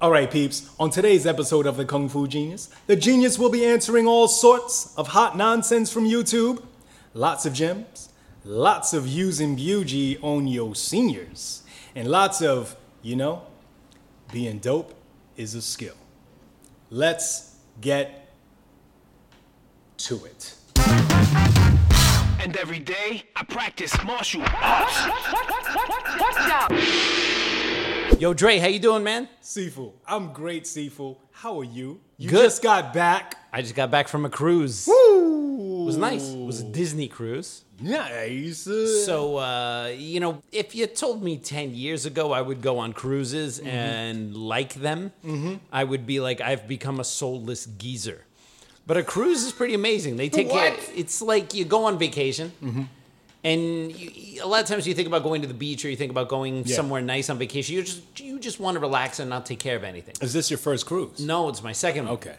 All right, peeps. On today's episode of the Kung Fu Genius, the genius will be answering all sorts of hot nonsense from YouTube. Lots of gems, lots of using Biu Tze on your seniors, and lots of, you know, being dope is a skill. Let's get to it. And every day I practice martial arts. Yo, Dre, how you doing, man? Sifu, I'm great, Sifu. How are you? You Good. just got back. I just got back from a cruise. Woo! It was nice. It was a Disney cruise. Nice. So, uh, you know, if you told me 10 years ago I would go on cruises Mm-hmm. and like them, I would be like, I've become a soulless geezer. But a cruise is pretty amazing. They take care. It's like you go on vacation. And you, a lot of times you think about going to the beach or you think about going Yeah. somewhere nice on vacation. You just you just want to relax and not take care of anything. Is this your first cruise? No, it's my second one. Okay.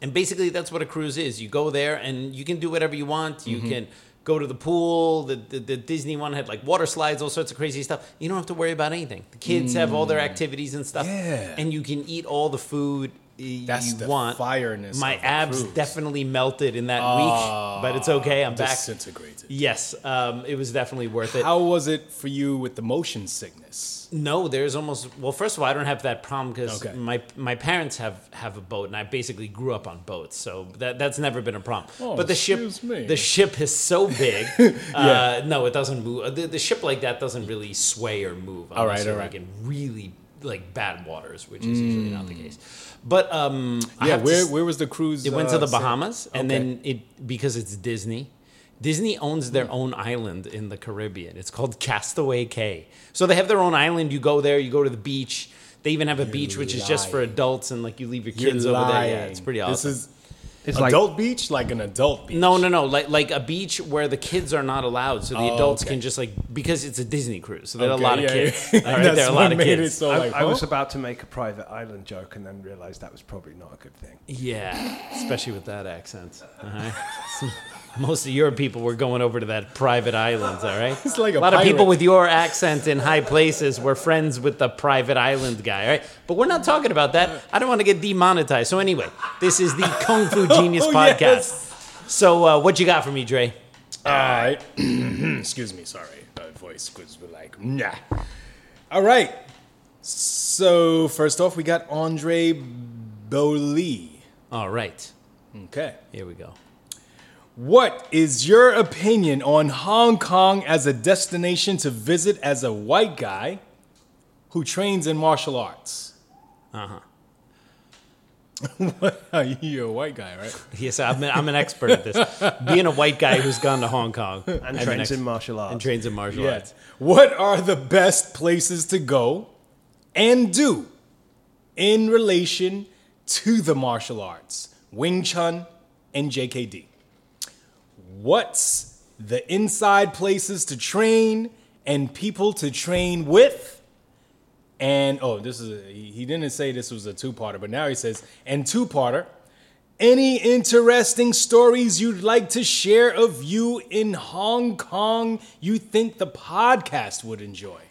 And basically, that's what a cruise is. You go there and you can do whatever you want. Mm-hmm. You can go to the pool. The, the, the Disney one had like water slides, all sorts of crazy stuff. You don't have to worry about anything. The kids have all their activities and stuff. Mm. Yeah. And you can eat all the food That's you the want. fireness My abs cruise. definitely melted in that week, but it's okay. I'm back. Disintegrated. Yes, um, it was definitely worth it. How was it for you with the motion sickness? No, there's almost well. First of all, I don't have that problem because Okay. my my parents have have a boat, and I basically grew up on boats, so that that's never been a problem. Oh, but the ship, me. the ship is so big. uh, no, it doesn't move. The, the ship like that doesn't really sway or move. All right, unless like in really like bad waters, which is usually not the case. But um, Yeah, have to where where was the cruise? it went uh, to the set? Bahamas, and Okay. then it because it's Disney. Disney owns their own island in the Caribbean. It's called Castaway Cay. So they have their own island. You go there, you go to the beach. They even have a beach which is just for adults, and like you leave your You're kids over there. Yeah, it's pretty awesome. This is It's like adult beach, like an adult beach. no, no, no. Like like a beach where the kids are not allowed, so the Oh, adults okay. can just like because it's a Disney cruise, so there are Okay, a lot of kids. yeah. All right, That's there are a what lot of made kids. It so I, like, I was oh. about to make a private island joke and then realized that was probably not a good thing. Yeah, especially with that accent. All right. Most of your people were going over to that private island, all right? It's like a lot of people with your accent in high places were friends with the private island guy, all right? But we're not talking about that. I don't want to get demonetized. So anyway, this is the Kung Fu Genius Oh, podcast. yes. So uh, what you got for me, Dre? All right. Excuse me. Sorry. My voice was like, nah. All right. So, first off, we got Andre Boli. All right, Okay. here we go. What is your opinion on Hong Kong as a destination to visit as a white guy who trains in martial arts? Uh huh. You're a white guy, right? Yes, I'm an, I'm an expert at this. Being a white guy who's gone to Hong Kong And I'm trains ex- in martial arts. and trains in martial Yeah. arts. What are the best places to go and do in relation to the martial arts, Wing Chun and JKD? What's the inside places to train and people to train with? And oh, this is a, he didn't say this was a two-parter, but now he says and two-parter. Any interesting stories you'd like to share of you in Hong Kong you think the podcast would enjoy?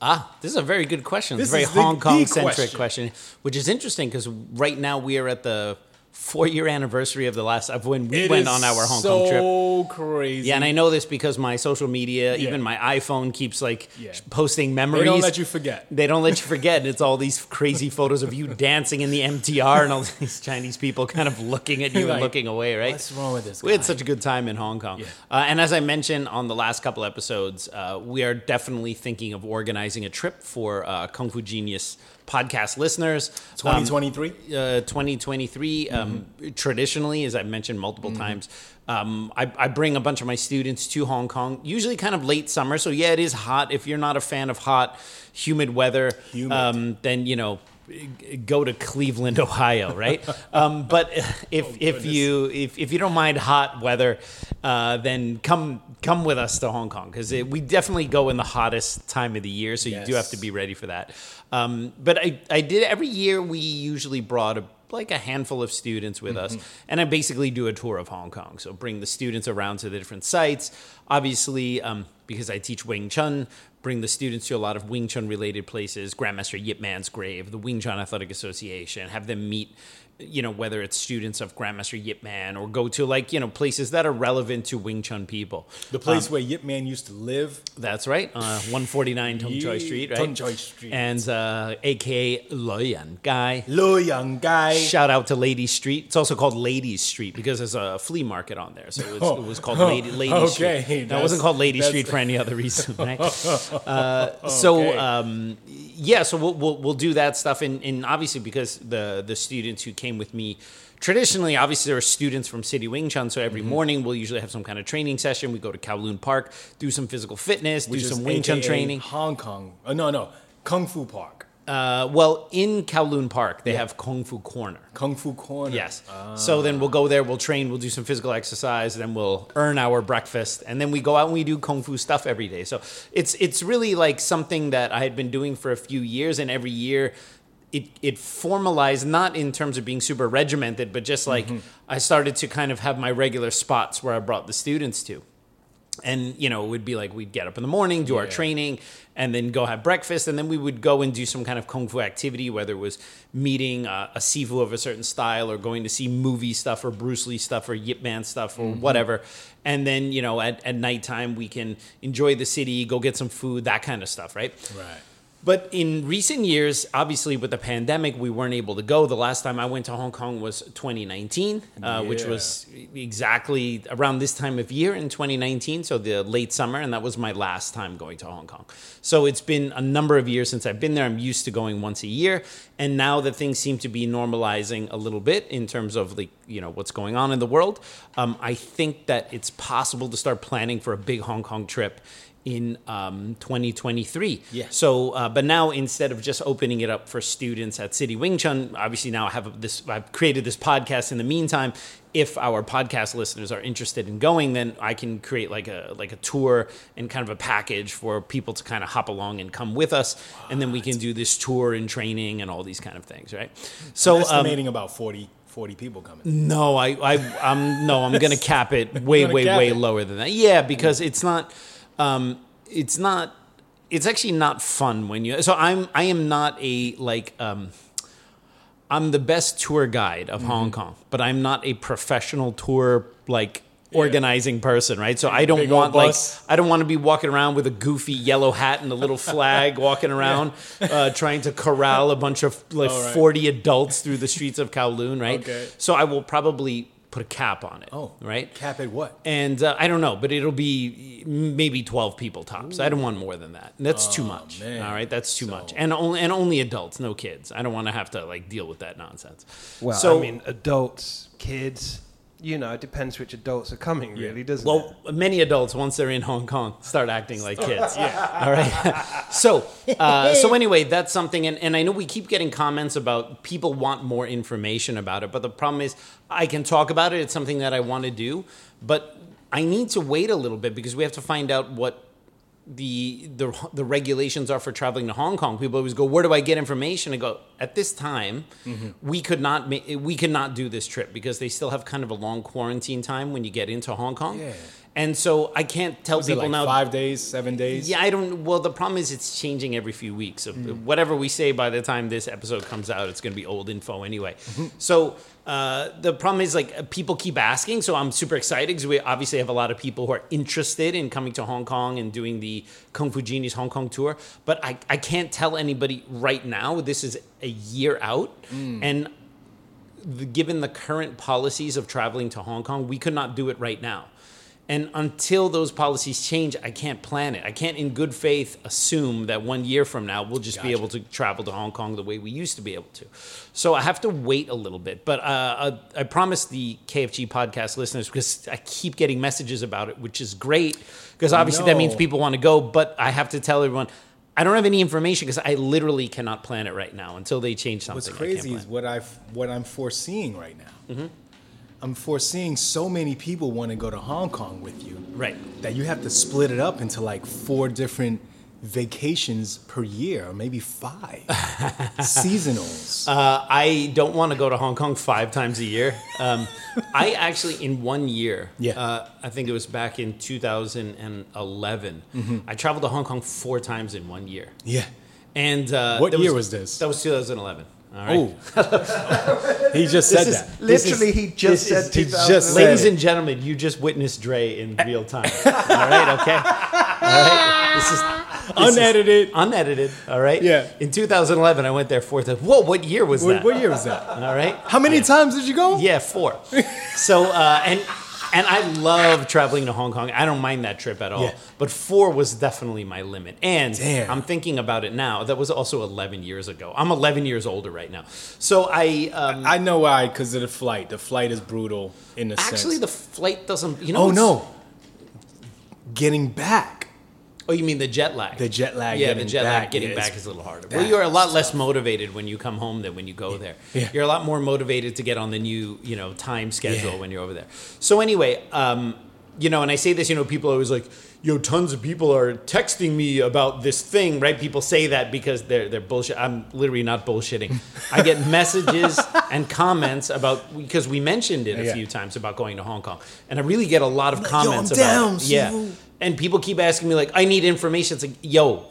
Ah, this is a very good question. It's This a very Hong Kong centric question. question. which is interesting because right now we are at the four year anniversary of the last of when we It went on our Hong so Kong trip. So crazy. Yeah, and I know this because my social media, Yeah. even my iPhone, keeps like Yeah. posting memories. they don't let you forget. They don't let you forget. And it's all these crazy photos of you dancing in the MTR and all these Chinese people kind of looking at you and looking away, right? What's wrong with this We had such a good time in Hong Kong. Yeah. Uh, and as I mentioned on the last couple episodes, uh, we are definitely thinking of organizing a trip for uh, Kung Fu Genius podcast listeners. Um, 2023? uh, 2023 um, traditionally as i've mentioned multiple times um, I, I bring a bunch of my students to hong kong usually kind of late summer so yeah it is hot if you're not a fan of hot humid weather Humid. Um, then you know go to cleveland ohio right um, but if, if you if, if you don't mind hot weather uh, then come come with us to hong kong because we definitely go in the hottest time of the year so you do have to be ready for that. Um, but I, I did every year. We usually brought a, like a handful of students with us, and I basically do a tour of Hong Kong. So bring the students around to the different sites. Obviously, um, because I teach Wing Chun, bring the students to a lot of Wing Chun related places, Grandmaster Yip Man's grave, the Wing Chun Athletic Association, have them meet you know whether it's students of Grandmaster Yip Man or go to like you know places that are relevant to Wing Chun people. The place where Yip Man used to live. That's right, uh, 149 Tung Choi Street, right? Tung Choi Street. and uh, AKA Loyan Guy. Lo young guy. Shout out to Ladies Street. It's also called Ladies Street because there's a flea market on there, so it was, Oh. it was called Lady, Ladies Okay, Street. No, it wasn't called Ladies Street for any other reason, right? Uh, so Okay. um, yeah, so we'll, we'll we'll do that stuff, and, and obviously because the the students who came with me. Traditionally, obviously, there are students from City Wing Chun, so Mm-hmm. every morning we'll usually have some kind of training session. We go to Kowloon Park, do some physical fitness, which do some Wing Chun AKA training. Hong Kong. Uh, no, no. Kung Fu Park. Uh, well, in Kowloon Park, they have Kung Fu Corner. Kung Fu Corner. Yes. So then we'll go there, we'll train, we'll do some physical exercise, then we'll earn our breakfast, and then we go out and we do kung fu stuff every day. So it's it's really like something that I had been doing for a few years, and every year it it formalized not in terms of being super regimented, but just like I started to kind of have my regular spots where I brought the students to and you know it would be like we'd get up in the morning do our training and then go have breakfast. And then we would go and do some kind of kung fu activity whether it was meeting uh, a sifu of a certain style or going to see movie stuff or bruce lee stuff or yip man stuff or whatever. And then you know at, at nighttime we can enjoy the city go get some food that kind of stuff right? Right. But in recent years, obviously with the pandemic, we weren't able to go. The last time I went to Hong Kong was 2019, uh, which was exactly around this time of year in 2019, so the late summer, and that was my last time going to Hong Kong. So it's been a number of years since I've been there. I'm used to going once a year, and now that things seem to be normalizing a little bit in terms of like you know what's going on in the world, um, I think that it's possible to start planning for a big Hong Kong trip in um, 2023. Yeah. So, uh, but now instead of just opening it up for students at City Wing Chun, obviously now I have this. I've created this podcast. In the meantime, if our podcast listeners are interested in going, then I can create like a like a tour and kind of a package for people to kind of hop along and come with us, and then we can do this tour and training and all these kind of things, right? So, um, Estimating about 40, 40 people coming. no, I, I, I'm no, I'm gonna cap it way, way, way it. lower than that. Yeah, because it's not, um, it's not, it's actually not fun when you. So I'm, I am not a like, um, I'm the best tour guide of Mm-hmm. Hong Kong, but I'm not a professional tour like organizing person, right? So I don't want like. I don't want to be walking around with a goofy yellow hat and a little flag walking around uh, trying to corral a bunch of like right. 40 adults through the streets of Kowloon, right? Okay. So I will probably put a cap on it. Oh, right. Cap at what? And uh, I don't know, but it'll be maybe 12 people tops. I don't want more than that. That's too much. man. All right, that's too much. And only and only adults, no kids. I don't want to have to like deal with that nonsense. Well, so I mean, adults, kids, you know, it depends which adults are coming, really, doesn't Well, it? many adults once they're in Hong Kong start acting like kids. yeah. All right. so, uh, so anyway, that's something, and, and I know we keep getting comments about people want more information about it, but the problem is I can talk about it. It's something that I want to do, but I need to wait a little bit because we have to find out what the the the regulations are for traveling to Hong Kong. People always go, "Where do I get information?" I go, "At this time, Mm-hmm. we could not ma- we could not do this trip because they still have kind of a long quarantine time when you get into Hong Kong." Yeah. And so I can't tell people like now. five days, seven days? Yeah, I don't. Well, the problem is it's changing every few weeks. So mm. whatever we say by the time this episode comes out, it's going to be old info anyway. Mm-hmm. so uh, the problem is like people keep asking. So I'm super excited because we obviously have a lot of people who are interested in coming to Hong Kong and doing the Kung Fu Genius Hong Kong tour. But I, I can't tell anybody right now. This is a year out, mm. and the, given the current policies of traveling to Hong Kong, we could not do it right now. And until those policies change, I can't plan it. I can't, in good faith, assume that one year from now we'll just be able to travel to Hong Kong the way we used to be able to. So I have to wait a little bit. But uh, I, I promise the KFG podcast listeners, because I keep getting messages about it, which is great, because obviously that means people want to go. But I have to tell everyone, I don't have any information because I literally cannot plan it right now until they change something. What's I can't crazy is what I what I'm foreseeing right now. Mm-hmm. I'm foreseeing so many people want to go to Hong Kong with you, Right. That you have to split it up into like four different vacations per year, or maybe five seasonals. Uh, I don't want to go to Hong Kong five times a year. Um, I actually, in one year, Yeah. uh, I think it was back in 2011, Mm-hmm. I traveled to Hong Kong four times in one year. yeah. And uh, What year was this? That was 2011. All right. Oh, he just said is that. Literally, he just this is- said he just said- Ladies it. and gentlemen, you just witnessed Dre in real time. all right, okay? All right? This is this is Unedited. unedited, all right? Yeah. In 2011, I went there four times. Whoa, what year was What, that? what year was that? All right? How many times did you go? Yeah, four. so uh, and and I love traveling to Hong Kong. I don't mind that trip at all. Yeah. But four was definitely my limit. And Damn. I'm thinking about it now. That was also 11 years ago. I'm 11 years older right now. So I um, I know why, because of the flight. The flight is brutal in the actually sense. the flight doesn't. You know? oh no, getting back. Oh, you mean the jet lag? The jet lag Yeah, getting the jet back lag getting back is a little harder. Well, you're a lot less motivated when you come home than when you go there. Yeah. You're a lot more motivated to get on the new, you know, time schedule Yeah. when you're over there. So anyway, um, you know, and I say this, you know, people are always like, "Yo, tons of people are texting me about this thing," right? People say that because they're they're bullshit. I'm literally not bullshitting. I get messages and comments about because we mentioned it a Yeah. few times about going to Hong Kong, and I really get a lot of Yo, comments I'm about down, it. Yeah. And people keep asking me like, "I need information." It's like, yo.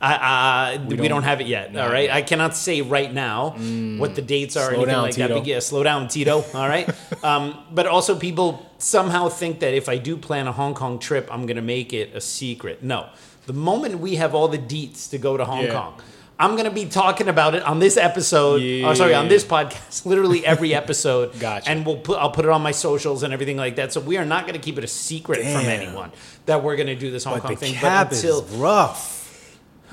I, I, we, don't, don't- have it yet. no, all right. I cannot say right now what the dates are. or Slow anything down, like Tito. that. But yeah, slow down, Tito. All right. um, but also, people somehow think that if I do plan a Hong Kong trip, I'm going to make it a secret. No, the moment we have all the deets to go to Hong Yeah. Kong. I'm gonna be talking about it on this episode. Oh, sorry, on this podcast. Literally every episode. Gotcha. And we'll put I'll put it on my socials and everything like that. So we are not gonna keep it a secret from anyone that we're gonna do this Hong But Kong the thing. cap but until is rough.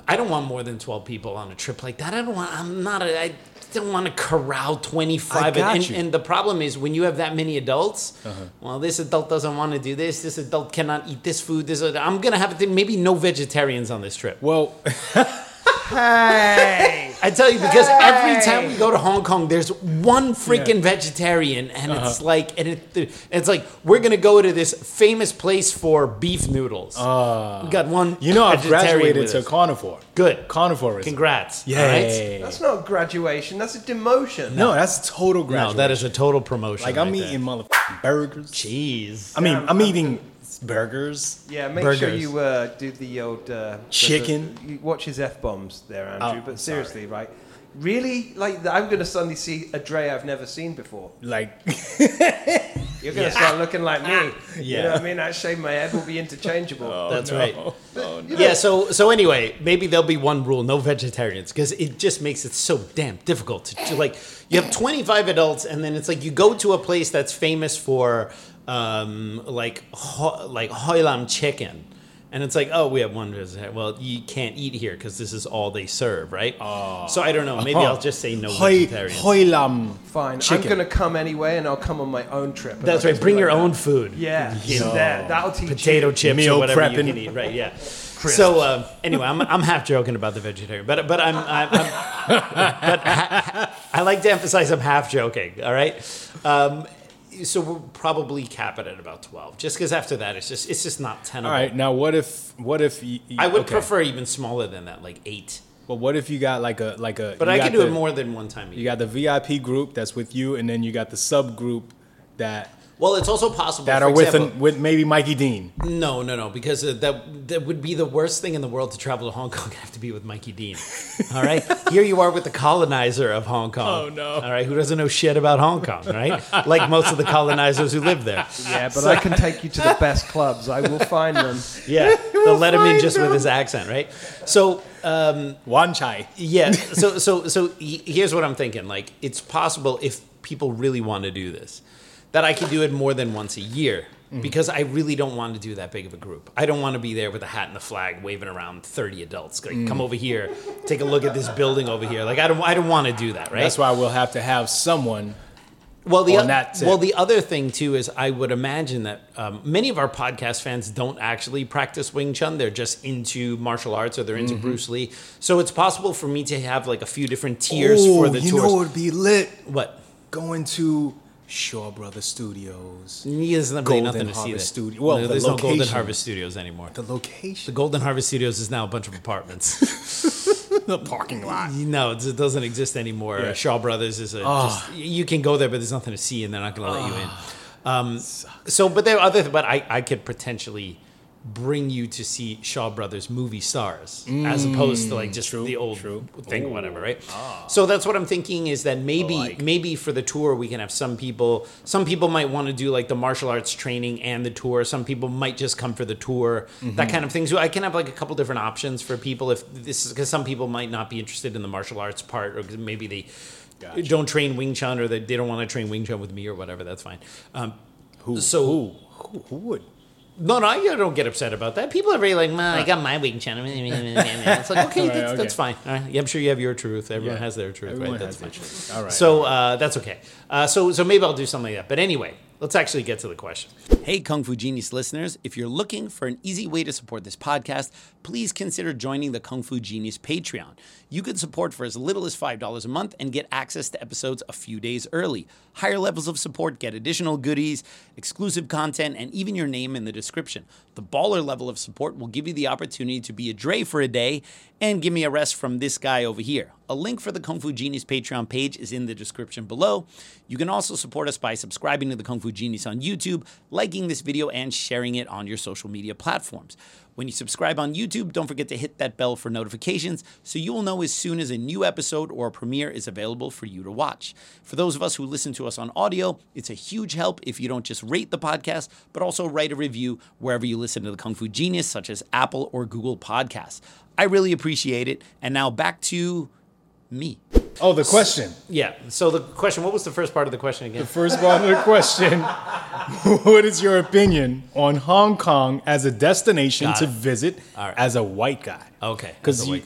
I don't want more than 12 people on a trip like that. I don't want, I'm not, a, I don't want to corral 25. I got and, and the problem is when you have that many adults, Uh-huh. well, this adult doesn't want to do this. This adult cannot eat this food. This, I'm going to have to, maybe no vegetarians on this trip. Well, Hey! I tell you, because every time we go to Hong Kong, there's one freaking Yeah. Uh-huh. vegetarian, and it's like, and it, it's like we're gonna go to this famous place for beef noodles. we got one. Uh, you know, I've graduated to carnivore. Good. Carnivore. Congrats. Yeah, Yay. That's not graduation. That's a demotion. No, that's total No, that is a total promotion. like I'm right eating motherfucking burgers. cheese. I mean, Yeah, I'm I'm- eating burgers. Yeah, make sure you uh, do the old uh, Chicken. The, you watch his f bombs there, Andrew. Oh, but sorry. seriously, right? Really, like I'm going to suddenly see a Dre I've never seen before. Like, You're going to start looking like me. You Yeah. know what I mean? I shave my head will be interchangeable. That's no. right. Oh, no. Yeah. So so anyway, maybe there'll be one rule: no vegetarians, because it just makes it so damn difficult to, to like. You have 25 adults, and then it's like you go to a place that's famous for um, like ho- like Hoi Lam chicken. And it's like, oh, we have one vegetarian. Well, you can't eat here because this is all they serve, right? so I don't know. Maybe I'll just say no Hoi, vegetarians. hoi lam. Fine. Chicken. I'm going to come anyway, and I'll come on my own trip. That's right. Bring be your like own that. food. Yeah, in Yo. there. That'll teach potato you. chips Meal or whatever you prepping. can eat. Right? Yeah. So uh, anyway, I'm, I'm half joking about the vegetarian, but but I'm, I'm, I'm but ha, ha- I like to emphasize I'm half joking. All right. Um, so we'll probably cap it at about 12, just because after that it's just it's just not tenable. All right, now what if what if I would okay. prefer even smaller than that, like eight. But what if you got like a like a? But I can do the- it more than one time a You got the VIP group that's with you, and then you got the subgroup that Well, it's also possible that for are with example, an, with maybe Mikey Dean. No, no, no, because uh, that that would be the worst thing in the world to travel to Hong Kong. Have to be with Mikey Dean. All right, here you are with the colonizer of Hong Kong. Oh, no. All right, who doesn't know shit about Hong Kong, right? like most of the colonizers who live there. Yeah, but I can take you to the best clubs. I will find them. Yeah, they'll let him in find just with his accent, right? So. Um, Wan Chai. yeah. So so so he- here's what I'm thinking. Like it's possible if people really want to do this, that I could do it more than once a year. Because I really don't want to do that big of a group. I don't want to be there with a hat and a flag, waving around thirty adults. Like, come over here, take a look at this building over here. Like, I don't, I don't want to do that, right? That's why we'll have to have someone. Well, the on that tip. well, the other thing too is I would imagine that um, many of our podcast fans don't actually practice Wing Chun; they're just into martial arts or they're Mm-hmm. into Bruce Lee. So it's possible for me to have like a few different tiers oh, for the you tours. know it would be lit what? going to Shaw Brothers Studios. There's really Golden nothing to see Harvest there. Studio- well, No, the there's no Golden. Harvest Studios anymore. The location. The Golden Harvest Studios is now a bunch of apartments. The parking lot. no, it doesn't exist anymore. Yeah. Shaw Brothers is a. Ah. Just, you can go there, but there's nothing to see, and they're not going to let you in. Um, so, but there are other. But I, I could potentially bring you to see Shaw Brothers movie stars as mm. opposed to like just the old true. thing or whatever, right? Ah. So that's what I'm thinking is that maybe Like. maybe for the tour we can have some people. Some people might want to do like the martial arts training and the tour. Some people might just come for the tour, that mm-hmm. kind of thing. So I can have like a couple different options for people if this is because some people might not be interested in the martial arts part, or maybe they Gotcha. don't train Wing Chun or they, they don't want to train Wing Chun with me or whatever. That's fine. Um, Who? So- who? Who, who would? No, no, I don't get upset about that. People are very like, "Man, I got my Wing Chun. it's like, okay, Right, that's, okay. that's fine. All right. Yeah, I'm sure you have your truth. Everyone Yeah. has their truth, Everyone right? has That's their fine. truth. All right. So uh, that's okay. Uh, so so maybe I'll do something like that. But anyway, let's actually get to the question. Hey, Kung Fu Genius listeners, if you're looking for an easy way to support this podcast, please consider joining the Kung Fu Genius Patreon. You can support for as little as $5 a month and get access to episodes a few days early. Higher levels of support get additional goodies, exclusive content, and even your name in the description. The baller level of support will give you the opportunity to be a Dre for a day and give me a rest from this guy over here. A link for the Kung Fu Genius Patreon page is in the description below. You can also support us by subscribing to the Kung Fu Genius on YouTube, liking this video, and sharing it on your social media platforms. When you subscribe on YouTube, don't forget to hit that bell for notifications so you will know as soon as a new episode or a premiere is available for you to watch. For those of us who listen to us on audio, it's a huge help if you don't just rate the podcast, but also write a review wherever you listen to the Kung Fu Genius, such as Apple or Google Podcasts. I really appreciate it. And now back to me. Oh, the question. Yeah. So the question, what was the first part of the question again? The first part of the question What is your opinion on Hong Kong as a destination Got to it. visit All right. as a white guy? Okay. Because you, white-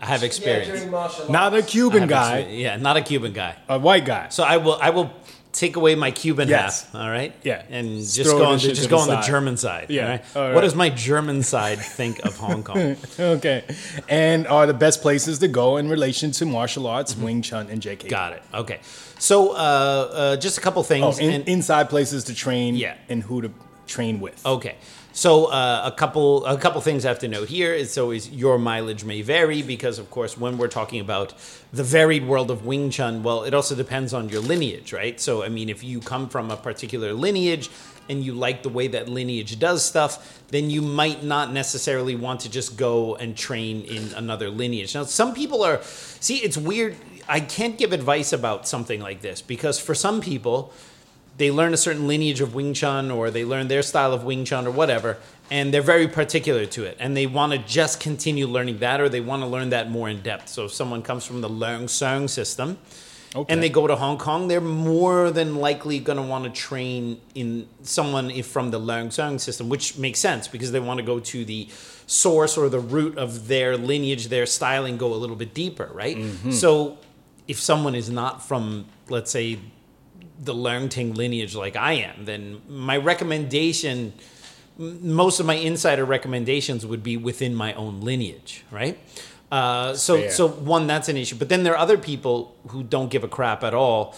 I have experience. during martial not a Cuban guy, experience. Yeah, not a Cuban guy. a white guy. So I will I will take away my Cuban Yes. half, all right? Yeah. And Just just go on the, just go the on the. German side. Yeah. All right? All right. What does my German side think of Hong Kong? okay. And are the best places to go in relation to martial arts, Wing Chun, and JK? Mm-hmm. Got it. Okay. So uh, uh, just a couple things. Oh, in, and- inside places to train Yeah. and who to train with. Okay. So uh, a couple a couple things I have to note here is always your mileage may vary because of course when we're talking about the varied world of Wing Chun, well, it also depends on your lineage, right? So I mean, if you come from a particular lineage and you like the way that lineage does stuff, then you might not necessarily want to just go and train in another lineage. Now, some people are see, it's weird. I can't give advice about something like this because for some people they learn a certain lineage of Wing Chun or they learn their style of Wing Chun or whatever, and they're very particular to it. And they want to just continue learning that or they want to learn that more in depth. So if someone comes from the Leung Seung system Okay. and they go to Hong Kong, they're more than likely going to want to train in someone if from the Leung Seung system, which makes sense because they want to go to the source or the root of their lineage, their style, and go a little bit deeper, right? Mm-hmm. So if someone is not from, let's say, the Leung Ting lineage like I am, then my recommendation, most of my insider recommendations would be within my own lineage, right? Uh, so, Fair. so one, that's an issue. But then there are other people who don't give a crap at all,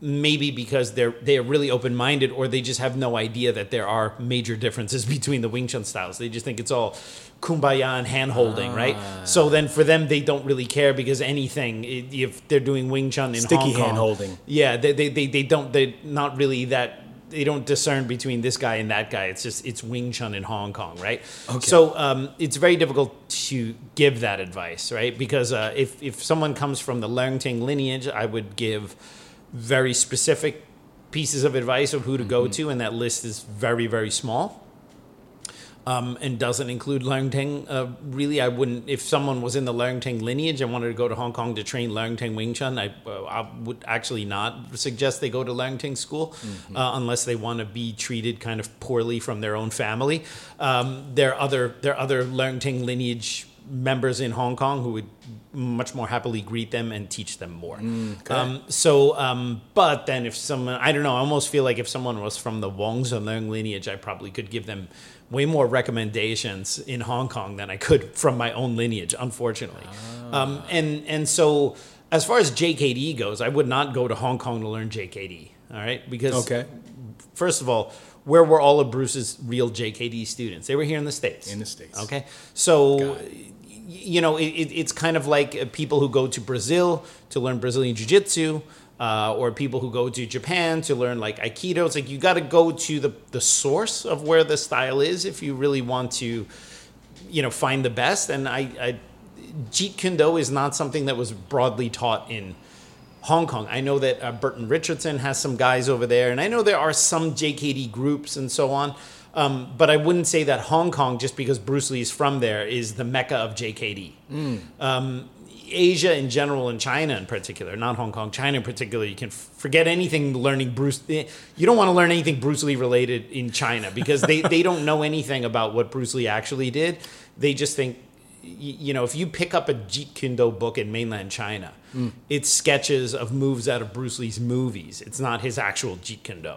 maybe because they're they're really open minded, or they just have no idea that there are major differences between the Wing Chun styles. They just think it's all kumbaya and hand holding, right? So then for them, they don't really care because anything if they're doing Wing Chun in Sticky Hong Kong, hand-holding. yeah, they, they, they, they don't they're not really that they don't discern between this guy and that guy. It's just it's Wing Chun in Hong Kong, right? Okay. So um, it's very difficult to give that advice, right? Because uh, if if someone comes from the Leung Ting lineage, I would give very specific pieces of advice of who to go to, and that list is very very small um, and doesn't include Leung Ting. Uh, really, I wouldn't. If someone was in the Leung Ting lineage and wanted to go to Hong Kong to train Leung Ting Wing Chun, I, uh, I would actually not suggest they go to Leung Ting school uh, unless they want to be treated kind of poorly from their own family. Um, there are other there are other Leung Ting lineage members in Hong Kong who would much more happily greet them and teach them more. um, so, um, but then if someone, I don't know, I almost feel like if someone was from the Wong Leung lineage, I probably could give them way more recommendations in Hong Kong than I could from my own lineage, unfortunately. Um, and and so as far as JKD goes, I would not go to Hong Kong to learn JKD. All right, because Okay. first of all, where were all of Bruce's real JKD students? They were here in the states. In the States. Okay, so. You know it, it, it's kind of like uh, people who go to Brazil to learn Brazilian Jiu Jitsu. Uh, or people who go to Japan to learn like Aikido. It's like you got to go to the, the source of where the style is if you really want to, you know, find the best. And I, I Jeet Kune Do is not something that was broadly taught in Hong Kong. I know that uh, Burton Richardson has some guys over there, and I know there are some JKD groups and so on. Um, but I wouldn't say that Hong Kong, just because Bruce Lee is from there, is the mecca of JKD. Um, Asia in general and China in particular, not Hong Kong, China in particular, you can f- forget anything learning Bruce. eh, You don't want to learn anything Bruce Lee related in China because they, they don't know anything about what Bruce Lee actually did. They just think, you know, if you pick up a Jeet Kune Do book in mainland China, it's sketches of moves out of Bruce Lee's movies. It's not his actual Jeet Kune Do.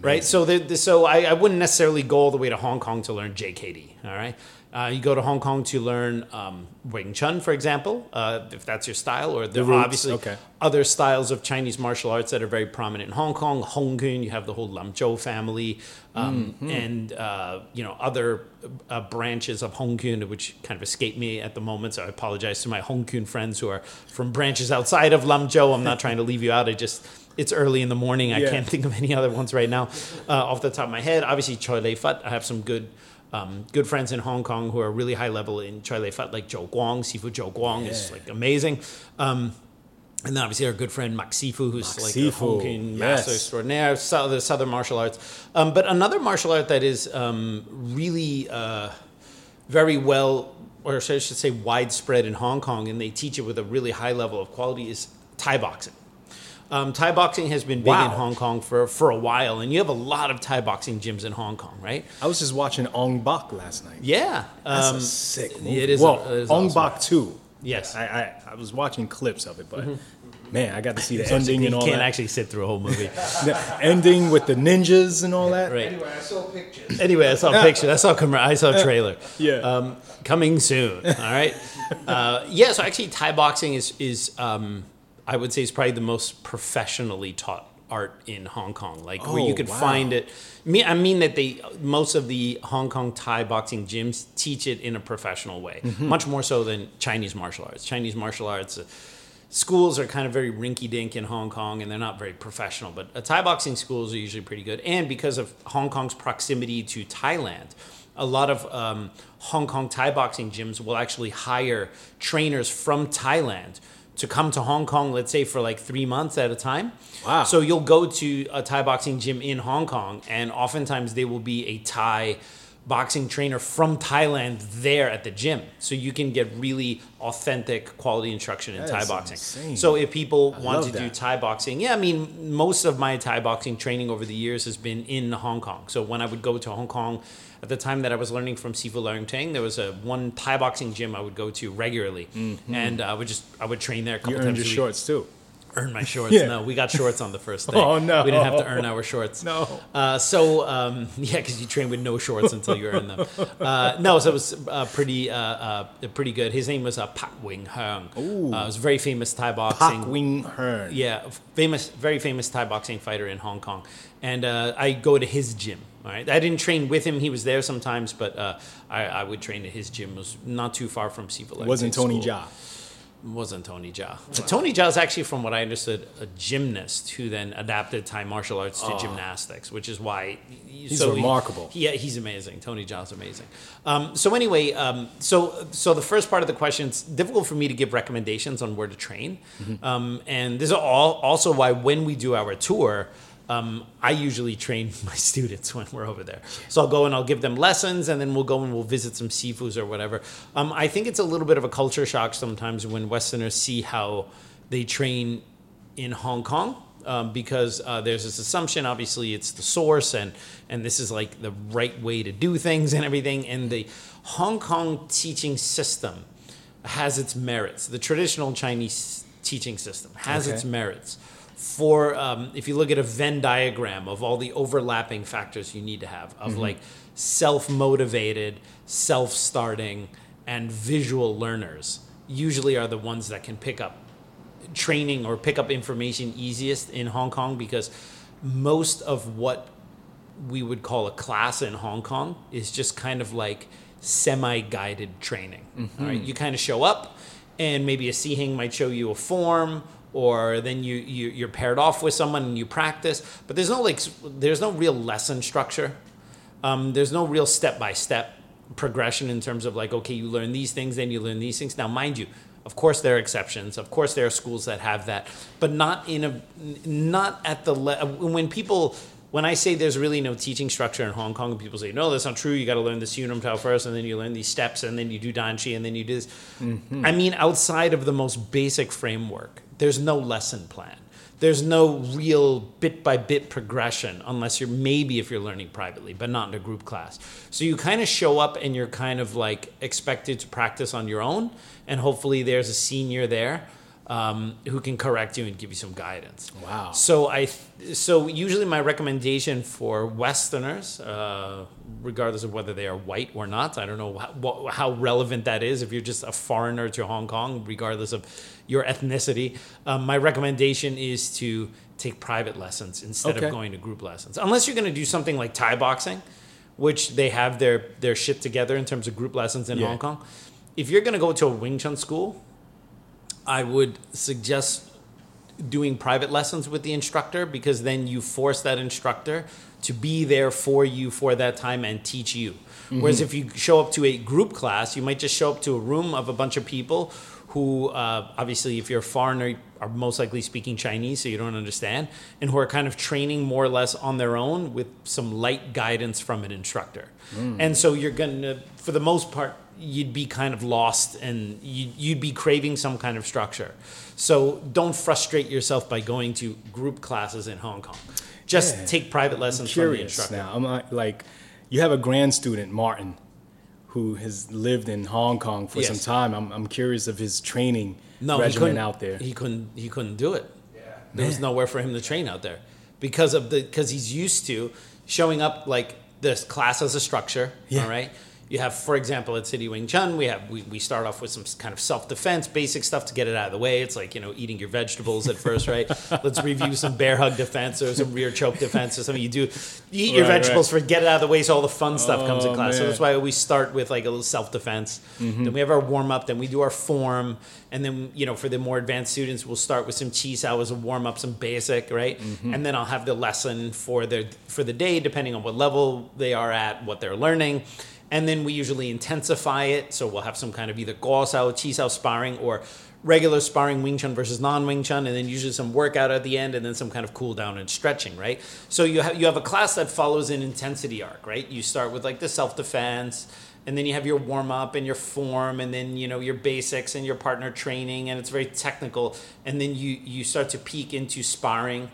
Right, so the, the, so I, I wouldn't necessarily go all the way to Hong Kong to learn JKD. All right, uh, you go to Hong Kong to learn um, Wing Chun, for example, uh, if that's your style, or there are obviously okay. other styles of Chinese martial arts that are very prominent in Hong Kong. Hong Kong, you have the whole Lam Zhou family, um, Mm-hmm. and uh, you know other uh, branches of Hong Kong, which kind of escape me at the moment. So I apologize to my Hong Kong friends who are from branches outside of Lam Zhou. I'm not trying to leave you out. I just it's early in the morning. I Yeah. can't think of any other ones right now uh, off the top of my head. Obviously, Choi Lei Fat. I have some good. Um, good friends in Hong Kong who are really high level in Choi Lei Fat, like Zhou Guang, Sifu Joe Guang is like amazing. Um, and then obviously our good friend Mak Sifu, who's Mak like Sifu, a Hong Kong yes. master extraordinaire, so, the Southern martial arts. Um, but another martial art that is um, really uh, very well, or I should say widespread in Hong Kong, and they teach it with a really high level of quality is Thai boxing. Um, Thai boxing has been big Wow. in Hong Kong for, for a while, and you have a lot of Thai boxing gyms in Hong Kong, right? I was just watching Ong Bak last night. Yeah. That's um, a sick movie. It is. Well, it is Ong awesome. Bak 2. Yes. I, I, I was watching clips of it, but man, I got to see the So ending you and all can't that. actually sit through a whole movie. the ending with the ninjas and all that. right. Anyway, I saw pictures. Anyway, I saw a picture. I saw a I saw a trailer. Yeah. Um, coming soon. All right. Uh, yeah. So actually, Thai boxing is is um, I would say is probably the most professionally taught art in Hong Kong. Like where you Oh, could wow. find it. Me, I mean that they most of the Hong Kong Thai boxing gyms teach it in a professional way, Mm-hmm. much more so than Chinese martial arts. Chinese martial arts. Uh, schools are kind of very rinky dink in Hong Kong and they're not very professional. But uh, Thai boxing schools are usually pretty good. And because of Hong Kong's proximity to Thailand, a lot of um, Hong Kong Thai boxing gyms will actually hire trainers from Thailand to come to Hong Kong, let's say for like three months at a time. Wow. So you'll go to a Thai boxing gym in Hong Kong, and oftentimes they will be a Thai boxing trainer from Thailand there at the gym. So you can get really authentic quality instruction in That Thai boxing. insane. So if people want love to do. Thai boxing, yeah, I mean, most of my Thai boxing training over the years has been in Hong Kong. So when I would go to Hong Kong, at the time that I was learning from Sifu Leung Ting, there was a one Thai boxing gym I would go to regularly, and I would just I would train there a couple Mm-hmm. You earned times your shorts too. Earn my shorts. Yeah. No, we got shorts on the first day. Oh, no. we didn't have to earn our shorts. No. Uh, so um, yeah, because you train with no shorts until you earn them. Uh, no, so it was uh, pretty uh, uh, pretty good. His name was uh, Pak Wing Hung. Ooh. Uh, it was very famous Thai boxing. Pak Wing Hung. Yeah, famous, very famous Thai boxing fighter in Hong Kong, and uh, I go to his gym. All right, I didn't train with him; he was there sometimes, but uh, I, I would train at his gym. It was not too far from. Leung Wasn't Tony School. Jaa. Wasn't Tony Jaa. Tony Jaa is actually, from what I understood, a gymnast who then adapted Thai martial arts to gymnastics, which is why He's so remarkable. yeah, he's amazing. Tony Jaa's amazing. Um, so anyway, um, so so the first part of the question it's difficult for me to give recommendations on where to train, Mm-hmm. um, and this is all, also why when we do our tour. Um, I usually train my students when we're over there. So I'll go and I'll give them lessons and then we'll go and we'll visit some sifus or whatever. Um, I think it's a little bit of a culture shock sometimes when Westerners see how they train in Hong Kong um, because uh, there's this assumption. Obviously, it's the source, and and this is like the right way to do things and everything. And the Hong Kong teaching system has its merits. The traditional Chinese teaching system has Okay. its merits. For um, if you look at a Venn diagram of all the overlapping factors you need to have of like self motivated, self starting, and visual learners, usually are the ones that can pick up training or pick up information easiest in Hong Kong because most of what we would call a class in Hong Kong is just kind of like semi-guided training. All right, you kind of show up, and maybe a Sihing might show you a form, or then you, you you're paired off with someone and you practice. But there's no like there's no real lesson structure. Um, there's no real step-by-step progression in terms of like okay, you learn these things, then you learn these things. Now, mind you. Of course, there are exceptions. Of course, there are schools that have that, but not in a, not at the le- when people when I say there's really no teaching structure in Hong Kong, and people say, no, that's not true. You got to learn the Unum Tao first, and then you learn these steps, and then you do Danchi, and then you do this. I mean, outside of the most basic framework, there's no lesson plan. There's no real bit by bit progression unless you're maybe if you're learning privately, but not in a group class. So you kind of show up and you're kind of like expected to practice on your own, and hopefully there's a senior there um, who can correct you and give you some guidance. Wow. So I, so usually my recommendation for Westerners, uh, regardless of whether they are white or not, I don't know how, how relevant that is. If you're just a foreigner to Hong Kong, regardless of your ethnicity, um, my recommendation is to take private lessons instead Okay. of going to group lessons. Unless you're going to do something like Thai boxing, which they have their their shit together in terms of group lessons in Yeah. Hong Kong. If you're going to go to a Wing Chun school, I would suggest doing private lessons with the instructor because then you force that instructor to be there for you for that time and teach you. Whereas if you show up to a group class, you might just show up to a room of a bunch of people who, uh, obviously, if you're a foreigner, are most likely speaking Chinese, so you don't understand, and who are kind of training more or less on their own with some light guidance from an instructor. And so you're going to, for the most part, you'd be kind of lost and you'd, you'd be craving some kind of structure. So don't frustrate yourself by going to group classes in Hong Kong. Just Yeah. take private lessons from the instructor. now. I'm like, you have a grand student, Martin, who has lived in Hong Kong for Yes. some time. I'm, I'm curious of his training No, he regimen couldn't, out there. He couldn't. He couldn't do it. There was nowhere for him to train out there because of the because he's used to showing up like this class as a structure. Yeah. All right. You have, for example, at City Wing Chun, we have we, we start off with some kind of self defense, basic stuff to get it out of the way. It's like you know eating your vegetables at first, right? Let's review some bear hug defense or some rear choke defense or something. You do you eat your Right, vegetables for get it out of the way, so all the fun stuff comes in Oh, class. So that's why we start with like a little self defense. Mm-hmm. Then we have our warm up. Then we do our form, and then you know for the more advanced students, we'll start with some chi sao as a warm up, some basic, right? Mm-hmm. And then I'll have the lesson for the for the day, depending on what level they are at, what they're learning. And then we usually intensify it, so we'll have some kind of either guo sao, chi sao sparring, or regular sparring Wing Chun versus non Wing Chun, and then usually some workout at the end, and then some kind of cool down and stretching, right? So you have you have a class that follows an intensity arc, right? You start with like the self defense, and then you have your warm up and your form, and then you know your basics and your partner training, and it's very technical, and then you you start to peek into sparring,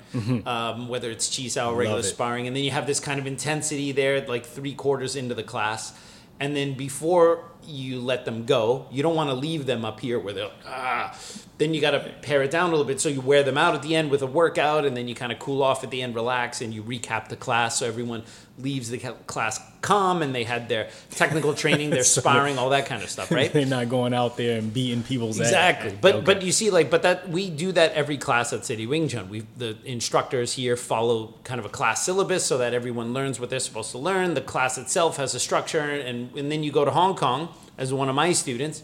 um, whether it's chi sao or regular sparring, and then you have this kind of intensity there, like three quarters into the class. And then before you let them go, you don't want to leave them up here where they're like, ah. Then you got to pare it down a little bit. So you wear them out at the end with a workout, and then you kind of cool off at the end, relax, and you recap the class. So everyone leaves the class calm and they had their technical training, their sparring, all that kind of stuff, right? They're not going out there and beating people's ass. Exactly. But Okay. but you see, like, but that we do that every class at City Wing Chun. We the instructors here follow kind of a class syllabus so that everyone learns what they're supposed to learn. The class itself has a structure, and and then you go to Hong Kong as one of my students,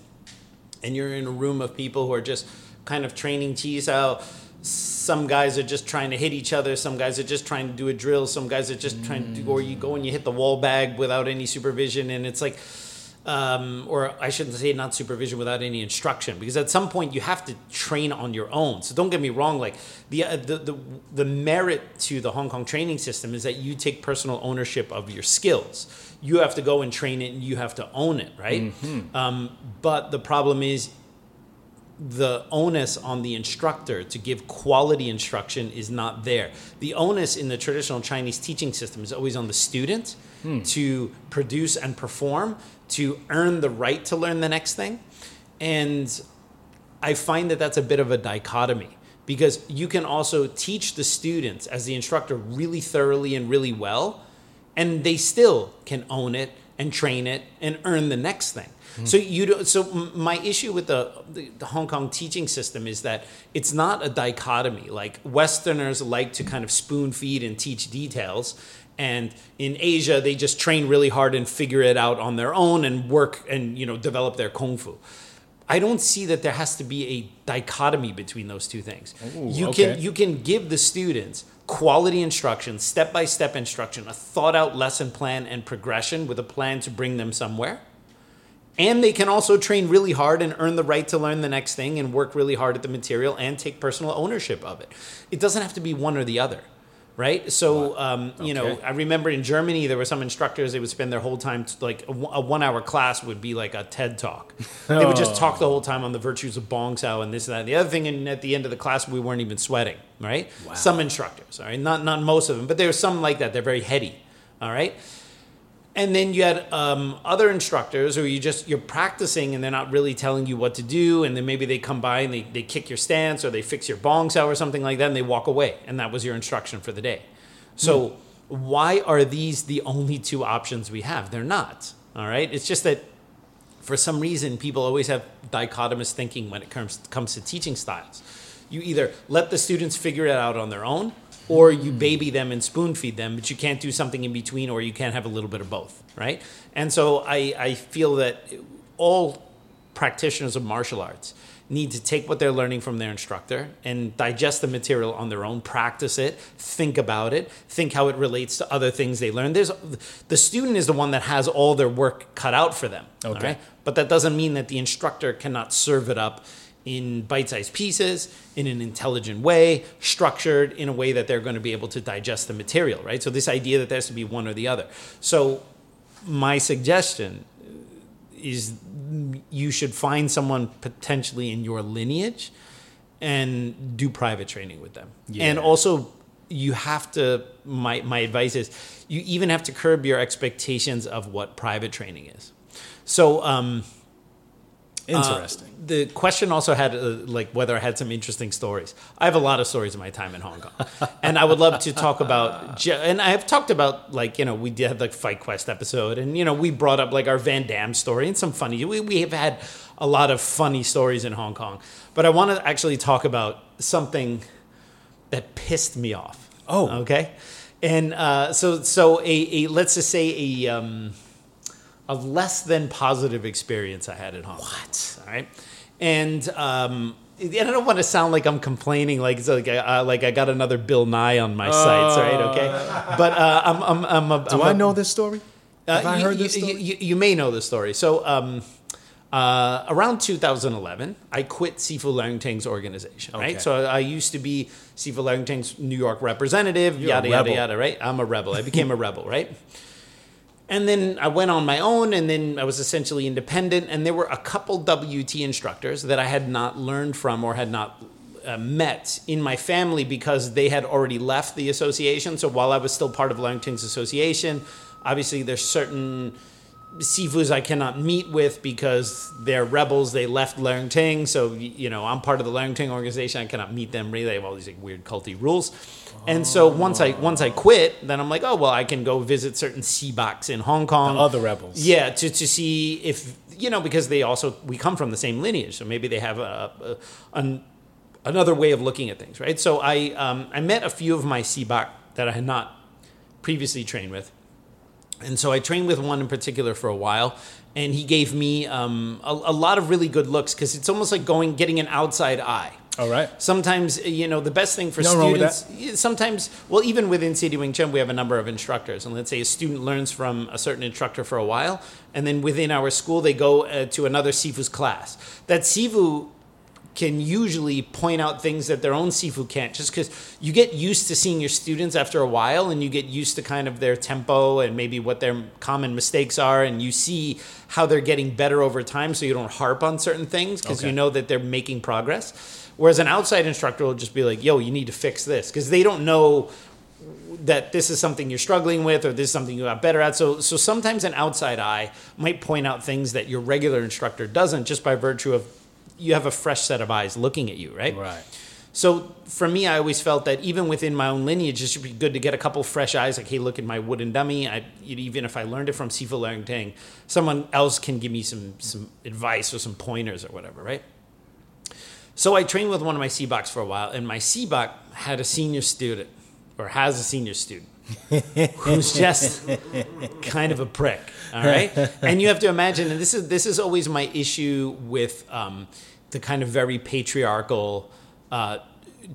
and you're in a room of people who are just kind of training chi sao. Some guys are just trying to hit each other. Some guys are just trying to do a drill. Some guys are just trying to or you go and you hit the wall bag without any supervision, and it's like um, or I shouldn't say not supervision without any instruction, because at some point you have to train on your own. So don't get me wrong, like the uh, the, the the merit to the Hong Kong training system is that you take personal ownership of your skills. You have to go and train it, and you have to own it, right? Um, but the problem is the onus on the instructor to give quality instruction is not there. The onus in the traditional Chinese teaching system is always on the student to produce and perform, to earn the right to learn the next thing. And I find that that's a bit of a dichotomy because you can also teach the students as the instructor really thoroughly and really well, and they still can own it and train it and earn the next thing. So hmm. you don't. so my issue with the, the the Hong Kong teaching system is that it's not a dichotomy. Like Westerners like to kind of spoon feed and teach details, and in Asia they just train really hard and figure it out on their own and work and you know develop their kung fu. I don't see that there has to be a dichotomy between those two things. Ooh, you okay. can you can give the students quality instruction, step by step instruction, a thought out lesson plan and progression with a plan to bring them somewhere. And they can also train really hard and earn the right to learn the next thing and work really hard at the material and take personal ownership of it. It doesn't have to be one or the other, right? So, um, you know, I remember in Germany, there were some instructors, they would spend their whole time, like a one hour class would be like a TED talk. They would just talk the whole time on the virtues of Bong Sao and this and that. And the other thing, and at the end of the class, we weren't even sweating, right? Some instructors, all right? Not, not most of them, but there were some like that. They're very heady, all right? And then you had um, other instructors or you just you're practicing and they're not really telling you what to do. And then maybe they come by and they, they kick your stance or they fix your bong sao or something like that and they walk away. And that was your instruction for the day. So why are these the only two options we have? They're not all right? It's just that for some reason people always have dichotomous thinking when it comes comes to teaching styles. You either let the students figure it out on their own or you baby them and spoon feed them but you can't do something in between or you can't have a little bit of both right? And so i, I feel that all practitioners of martial arts need to take what they're learning from their instructor and digest the material on their own practice it think about it think how it relates to other things they learn. There's the student is the one that has all their work cut out for them Okay. right? But that doesn't mean that the instructor cannot serve it up in bite-sized pieces in an intelligent way structured in a way that they're going to be able to digest the material right? So this idea that there has to be one or the other. So my suggestion is you should find someone potentially in your lineage and do private training with them. And also you have to my, my advice is you even have to curb your expectations of what private training is. So um, Interesting. uh, the question also had uh, like whether I had some interesting stories. I have a lot of stories of my time in Hong Kong, and I would love to talk about. And I have talked about like you know we did have the Fight Quest episode, and you know we brought up like our Van Damme story and some funny. We we have had a lot of funny stories in Hong Kong, but I want to actually talk about something that pissed me off. Oh. okay. And uh, so so a, a let's just say a. Um, a less than positive experience I had at home. What? All right. And um, and I don't want to sound like I'm complaining, like it's like I, uh, like I got another Bill Nye on my sites, right? Okay. But uh, I'm I'm I'm a, Do I'm I a- know this story? Have uh, I you- heard this you, story? You, you may know this story. So, um, uh, around 2011, I quit Sifu Leung Ting's organization, Okay. right? So I used to be Sifu Leung Ting's New York representative, You're a yada, yada, yada, right? I'm a rebel. I became a rebel, right? And then I went on my own, and then I was essentially independent. And there were a couple WT instructors that I had not learned from or had not uh, met in my family because they had already left the association. So while I was still part of Leung Ting's association, obviously there's certain Sifus I cannot meet with because they're rebels. They left Leung Ting, so you know I'm part of the Leung Ting organization. I cannot meet them. Really, they have all these like, weird culty rules. And so once I once I quit, then I'm like, oh well, I can go visit certain Sibaks in Hong Kong. The other rebels. Yeah, to, to see if you know because they also we come from the same lineage, so maybe they have a, a an, another way of looking at things, right? So I um, I met a few of my Sibak that I had not previously trained with. And so I trained with one in particular for a while, and he gave me um, a, a lot of really good looks because it's almost like going getting an outside eye. All right. Sometimes you know the best thing for with students. Sometimes, well, even within City Wing Chun, we have a number of instructors, and let's say a student learns from a certain instructor for a while, and then within our school they go uh, to another Sifu's class. That Sifu can usually point out things that their own Sifu can't, just because you get used to seeing your students after a while, and you get used to kind of their tempo and maybe what their common mistakes are, and you see how they're getting better over time, so you don't harp on certain things because Okay. you know that they're making progress. Whereas an outside instructor will just be like, "Yo, you need to fix this," because they don't know that this is something you're struggling with or this is something you got better at. So so sometimes an outside eye might point out things that your regular instructor doesn't just by virtue of you have a fresh set of eyes looking at you, right? Right. So for me, I always felt that even within my own lineage, it should be good to get a couple fresh eyes. Like, hey, look at my wooden dummy. I, even if I learned it from Sifu Leung Ting, someone else can give me some some advice or some pointers or whatever, right? So I trained with one of my Sibaks for a while, and my Sibak had a senior student, or has a senior student, who's just kind of a prick. All right, and you have to imagine, and this is this is always my issue with um, the kind of very patriarchal uh,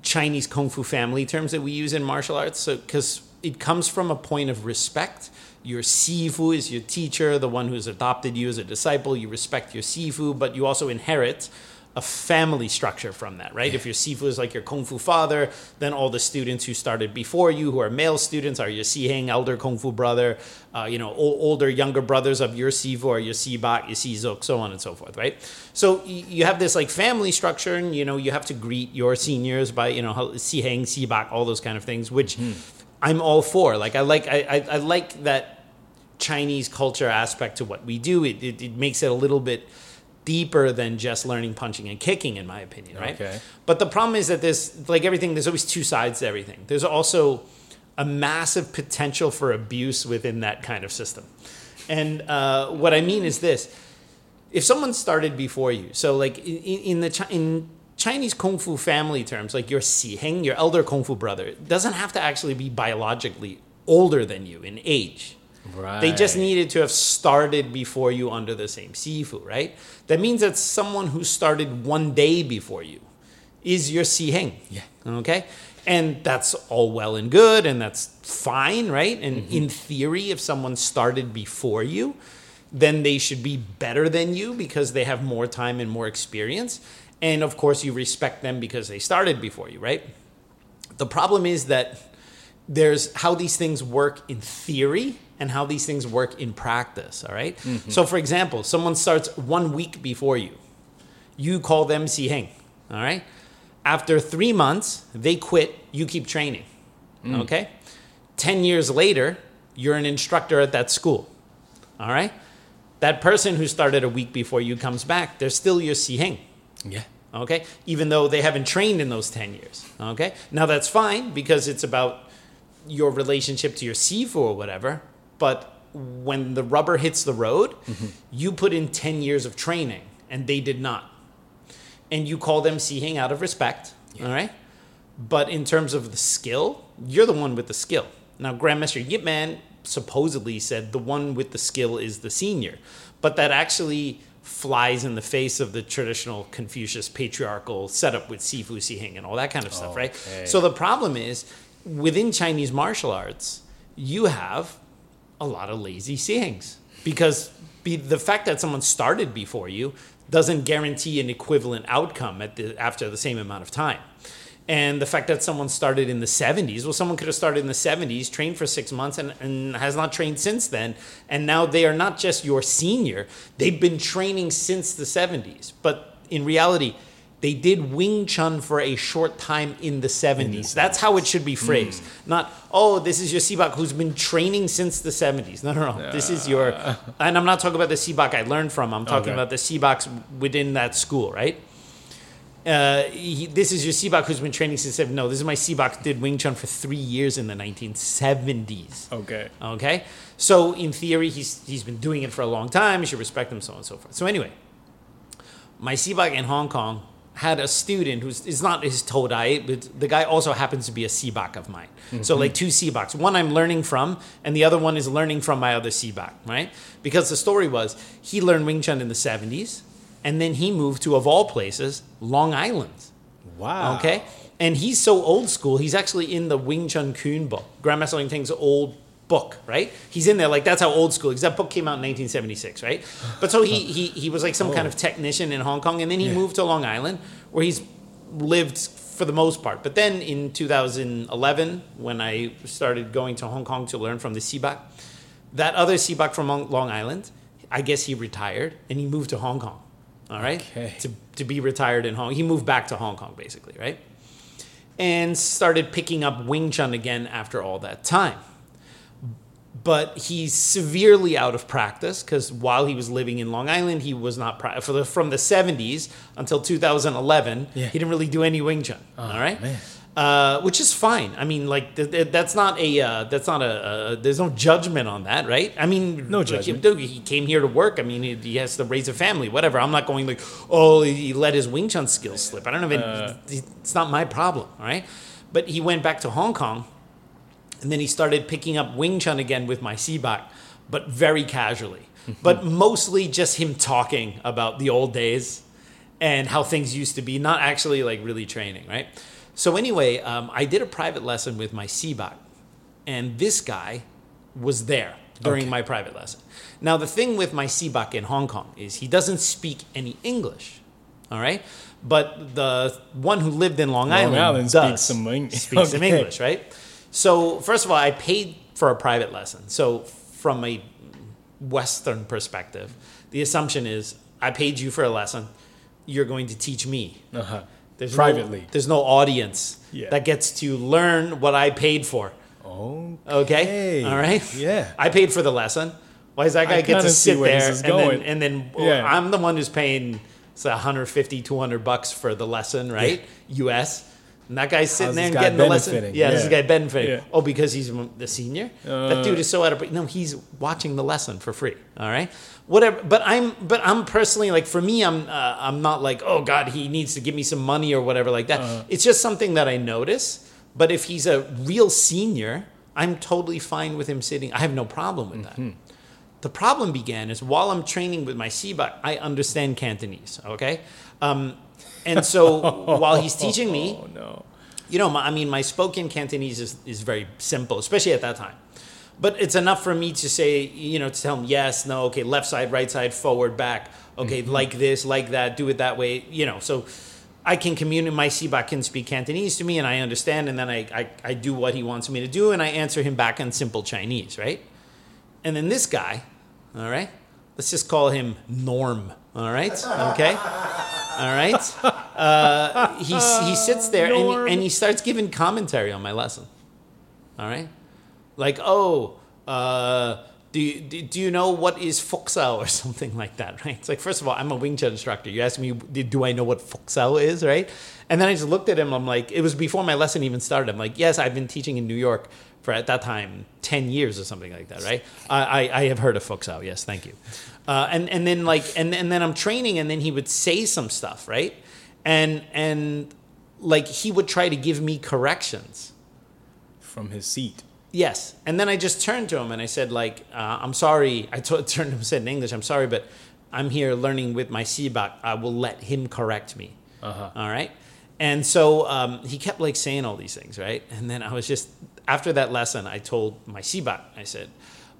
Chinese kung fu family terms that we use in martial arts. So because it comes from a point of respect. Your sifu is your teacher, the one who's adopted you as a disciple. You respect your sifu, but you also inherit a family structure from that, right? If your sifu is like your kung fu father, then all the students who started before you, who are male students, are your siheng, elder kung fu brother, uh, you know, o- older, younger brothers of your sifu or your sibak, your sizuk, so on and so forth, right? So y- you have this like family structure, and you know, you have to greet your seniors by you know siheng, sibak, all those kind of things, which I'm all for. Like I like I, I, I like that Chinese culture aspect to what we do. It, it, it makes it a little bit deeper than just learning punching and kicking, in my opinion, right? Okay. But the problem is that there's like everything. There's always two sides to everything. There's also a massive potential for abuse within that kind of system. And uh, what I mean is this: if someone started before you, so like in, in the Chi- in Chinese kung fu family terms, like your siheng, your elder kung fu brother, doesn't have to actually be biologically older than you in age. Right. They just needed to have started before you under the same sifu, right? That means that someone who started one day before you is your siheng. Yeah. Okay? And that's all well and good, and that's fine, right? And mm-hmm. in theory, if someone started before you, then they should be better than you because they have more time and more experience. And of course, you respect them because they started before you, right? The problem is that there's how these things work in theory and how these things work in practice. All right? Mm-hmm. So, for example, someone starts one week before you. You call them siheng. All right. After three months, they quit. You keep training. Mm. Okay. Ten years later, you're an instructor at that school. All right. That person who started a week before you comes back. They're still your siheng Yeah. okay even though they haven't trained in those 10 years okay now that's fine because it's about your relationship to your sifu or whatever but when the rubber hits the road you put in 10 years of training and they did not. And you call them siheng out of respect all right? But in terms of the skill you're the one with the skill. Now grandmaster yip man supposedly said the one with the skill is the senior but that actually flies in the face of the traditional Confucius patriarchal setup with Sifu, Sihing, and all that kind of stuff, right? So the problem is within Chinese martial arts, you have a lot of lazy Sihengs because be, the fact that someone started before you doesn't guarantee an equivalent outcome at the, after the same amount of time. And the fact that someone started in the 70s, well, someone could have started in the 70s, trained for six months, and, and has not trained since then. And now they are not just your senior, they've been training since the 70s. But in reality, they did Wing Chun for a short time in the 70s. That's how it should be phrased. Not, oh, this is your Sibak who's been training since the 70s. No, no, no. This is your, and I'm not talking about the Sibak I learned from, I'm talking Okay. about the Sibaks within that school, right? uh, he, this is your Sibak who's been training since seven. No, this is my who did Wing Chun for three years in the 1970s. Okay. Okay, so in theory, he's he's been doing it for a long time. You should respect him, so on and so forth. So anyway, my Sibak in Hong Kong had a student who's is not his Todai, but the guy also happens to be a Sibak of mine. So mm-hmm. like two Sibaks. One I'm learning from, and the other one is learning from my other Sibak, right? Because the story was he learned Wing Chun in the 70s, and then he moved to of all places, Long Island. Wow. Okay. And he's so old school, he's actually in the Wing Chun Kun book, Grandmaster Leung Ting's old book, right? He's in there, like that's how old school, because that book came out in 1976, right? But so he, he, he was like some kind of oh. technician in Hong Kong, and then he moved to Long Island, where he's lived for the most part. But then in 2011, when I started going to Hong Kong to learn from the Sibak, that other Sibak from Long Long Island, I guess he retired and he moved to Hong Kong. All right, Okay. to to be retired in Hong. He moved back to Hong Kong basically, right? And started picking up Wing Chun again after all that time. But he's severely out of practice because while he was living in Long Island, he was not pra- for the, from the 70s until 2011. Yeah. He didn't really do any Wing Chun. all right. Uh, which is fine. I mean, like th- th- that's not a uh, that's not a uh, there's no judgment on that, right? I mean, No like, judgment. Dude, he came here to work. I mean, he, he has to raise a family, whatever. I'm not going like, oh, he let his Wing Chun skills slip. I don't even. Uh. it's not my problem, all right? But he went back to Hong Kong, and then he started picking up Wing Chun again with my Sibak, but very casually. But mostly just him talking about the old days and how things used to be, not actually like really training, right? So anyway, um, I did a private lesson with my Sibak, and this guy was there during Okay. my private lesson. Now the thing with my Sibak in Hong Kong is he doesn't speak any English, all right? But the one who lived in Long, Island, Island does speaks some Eng- speaks some okay. English, right? So first of all, I paid for a private lesson. So from a Western perspective, the assumption is I paid you for a lesson, you're going to teach me. Uh-huh. There's Privately. no, there's no audience Yeah. that gets to learn what I paid for. Oh, Okay, all right. Yeah. I paid for the lesson. Why does that guy I get to sit there and then, and then Yeah. I'm the one who's paying say 150, 200 bucks for the lesson, right? U.S. And that guy's sitting How's there and getting the lesson. benefiting? Yeah, this Yeah. guy benefiting. Yeah. Oh, because he's the senior. Uh. that dude is so out of. No, he's watching the lesson for free. All right, whatever. But I'm, but I'm personally like, for me, I'm, uh, I'm not like, oh God, he needs to give me some money or whatever like that. Uh-huh. It's just something that I notice. But if he's a real senior, I'm totally fine with him sitting. I have no problem with Mm-hmm. that. The problem began is while I'm training with my Sibak, I understand Cantonese. Okay, um, and so while he's teaching me, Oh no. you know, my, I mean, my spoken Cantonese is, is very simple, especially at that time. But it's enough for me to say, you know, to tell him yes, no, okay, left side, right side, forward, back, okay, mm-hmm. like this, like that, do it that way, you know. So I can communicate, my Sibak can speak Cantonese to me and I understand, and then I, I, I do what he wants me to do, and I answer him back in simple Chinese, right? And then this guy, all right, let's just call him Norm, all right, okay? All right. Uh, he, he sits there and he, and he starts giving commentary on my lesson. All right. Like, oh, uh, do, you, do, do you know what is Fook Sao or something like that, right? It's like, first of all, I'm a Wing Chun instructor. You ask me, do do I know what Fook Sao is, right? And then I just looked at him. I'm like, it was before my lesson even started. I'm like, yes, I've been teaching in New York for at that time 10 years or something like that, right? I, I, I have heard of Fook Sao. Yes, thank you. Uh, and, and then like, and, and then I'm training and then he would say some stuff, right? And, and like he would try to give me corrections. From his seat. Yes. And then I just turned to him and I said, like, uh, I'm sorry. I t- turned to him and said in English, I'm sorry, but I'm here learning with my Sibak. I will let him correct me. Uh-huh. All right. And so um, he kept like saying all these things, right? And then I was just, after that lesson, I told my Sibak, I said,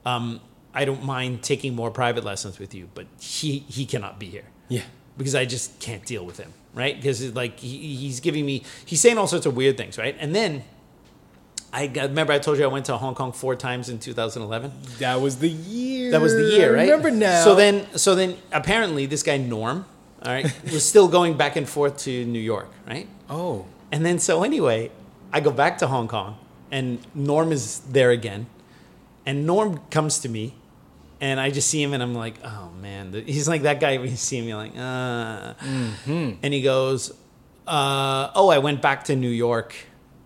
um, I don't mind taking more private lessons with you, but he, he cannot be here Yeah. because I just can't deal with him, right? Because like he, he's giving me, he's saying all sorts of weird things, right? And then I got, remember I told you I went to Hong Kong four times in 2011. That was the year. That was the year, I right? Remember now. So then, so then apparently this guy Norm, all right, was still going back and forth to New York, right? Oh. And then so anyway, I go back to Hong Kong and Norm is there again. And Norm comes to me and I just see him and I'm like, oh man, he's like that guy when you see him, you're like, uh. And he goes, uh, oh, I went back to New York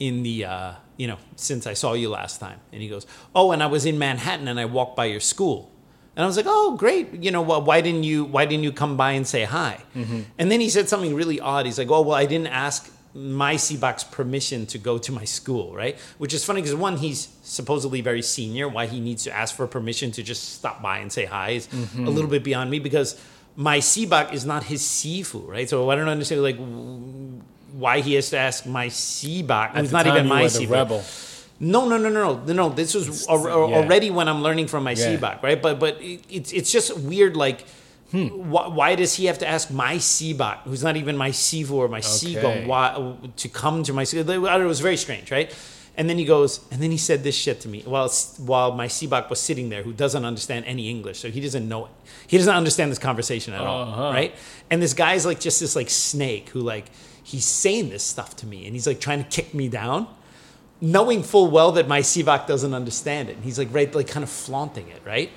in the, uh, you know, since I saw you last time. And he goes, oh, and I was in Manhattan and I walked by your school. And I was like, oh, great. You know, wh- why didn't you, why didn't you come by and say hi? And then he said something really odd. He's like, oh, well, I didn't ask my Sibak's permission to go to my school, right? Which is funny because one, he's supposedly very senior. Why he needs to ask for permission to just stop by and say hi is a little bit beyond me because my Sibak is not his Sifu, right? So I don't understand like why he has to ask my Sibak, the not even my Sibak. rebel. No, no, no, no, no, no. This was al- yeah. already when I'm learning from my Yeah. Sibak, right? But but it, it's it's just weird. Like, why, why does he have to ask my Sibak, who's not even my Sifu or my Okay. Seagull, why to come to my? It was very strange, right? And then he goes, and then he said this shit to me while while my Sibak was sitting there, who doesn't understand any English, so he doesn't know it. He doesn't understand this conversation at all, Uh-huh. right? And this guy's like just this like snake who like he's saying this stuff to me, and he's like trying to kick me down. knowing full well that my Sibak doesn't understand it. And he's like, right, like kind of flaunting it, right?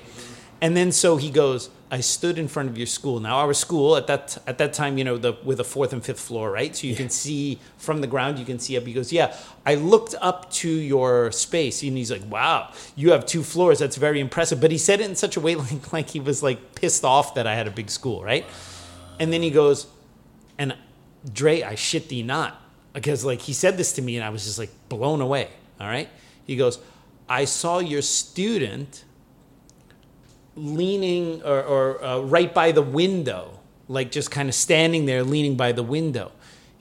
And then so he goes, I stood in front of your school. Now our school at that at that time, you know, the with a fourth and fifth floor, right? So you can see from the ground, you can see up. He goes, Yeah, I looked up to your space. And he's like, Wow, you have two floors. That's very impressive. But he said it in such a way like like he was like pissed off that I had a big school, right? And then he goes, and Dre, I shit thee not. Because like he said this to me and I was just like blown away. All right. He goes, I saw your student leaning or, or uh, right by the window, like just kind of standing there leaning by the window.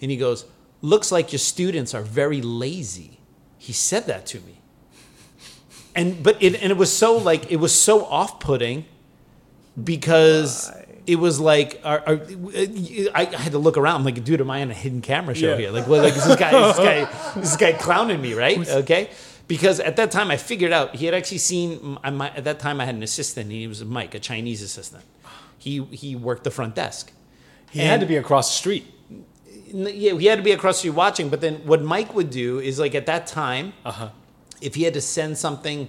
And he goes, Looks like your students are very lazy. He said that to me. And but it and it was so like it was so off putting because it was like are, are, I, had to look around. I'm like, dude, am I on a hidden camera show Yeah. here? Like, what, like is this guy, is this guy, is this guy clowning me, right? Okay, because at that time I figured out he had actually seen. At that time I had an assistant. And he was Mike, a Chinese assistant. He he worked the front desk. He had to be across the street. Yeah, he had to be across the street watching. But then what Mike would do is like at that time, Uh-huh. if he had to send something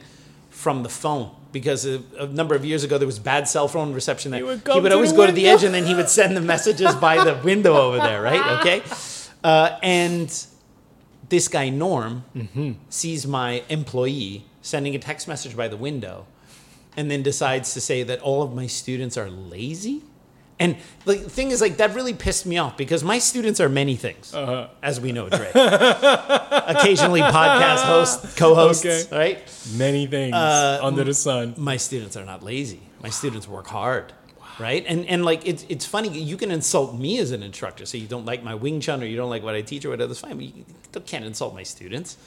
from the phone because a, a number of years ago there was bad cell phone reception. He would He would always go to the edge and then he would send the messages by the window over there, right? Okay. Uh, and this guy Norm Mm-hmm. sees my employee sending a text message by the window, and then decides to say that all of my students are lazy. And the thing is, like, that really pissed me off because my students are many things, Uh-huh. as we know, Dre. Occasionally podcast host, co-hosts, Okay. right? Many things Uh, under the sun. My students are not lazy. My students work hard, right? And and like it's it's funny. You can insult me as an instructor, so you don't like my Wing Chun or you don't like what I teach or whatever. That's fine. But you can't insult my students.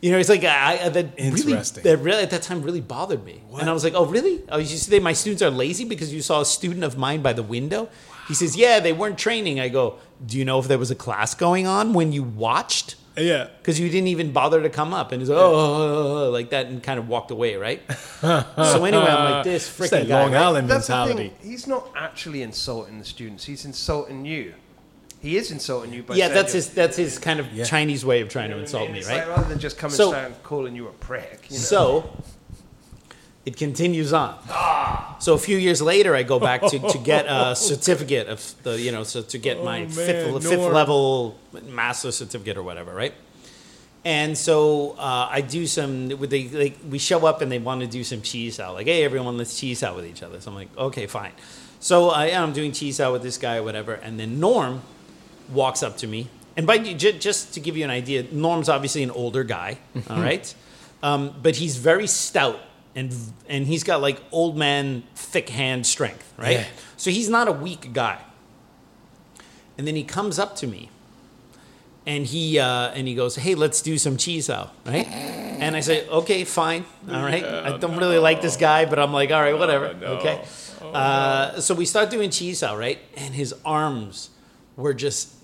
You know, it's like I, I that really that really at that time really bothered me, and I was like, "Oh, really? Oh, you say my students are lazy because you saw a student of mine by the window?" He says, "Yeah, they weren't training." I go, "Do you know if there was a class going on when you watched?" Yeah. because you didn't even bother to come up and he's oh, like, oh, oh, oh, like that, and kind of walked away, right? so anyway, I'm like this It's freaking guy. Long? Island That's the mentality. thing. He's not actually insulting the students. He's insulting you. He is insulting you by Yeah, that's his that's his kind of Yeah. Chinese way of trying to insult me, right? like rather than just coming So- down and calling you a prick. You know? So it continues on. So a few years later, I go back to, to get a certificate of the, you know, so to get my man, fifth, fifth level master certificate or whatever, right? And so uh, I do some. They like we show up and they want to do some chi sao. Like, hey, everyone, let's chi sao with each other. So I'm like, okay, fine. So I am doing chi sao with this guy or whatever, and then Norm walks up to me. And by j- just to give you an idea, Norm's obviously an older guy, all right, um, but he's very stout and and he's got like old man thick hand strength, right? Yeah. So he's not a weak guy. And then he comes up to me, and he uh, and he goes, "Hey, let's do some chi sao, right?" And I say, "Okay, fine, all right." I don't really like this guy, but I'm like, "All right, whatever, okay." uh, so we start doing chi sao, right? And his arms were just.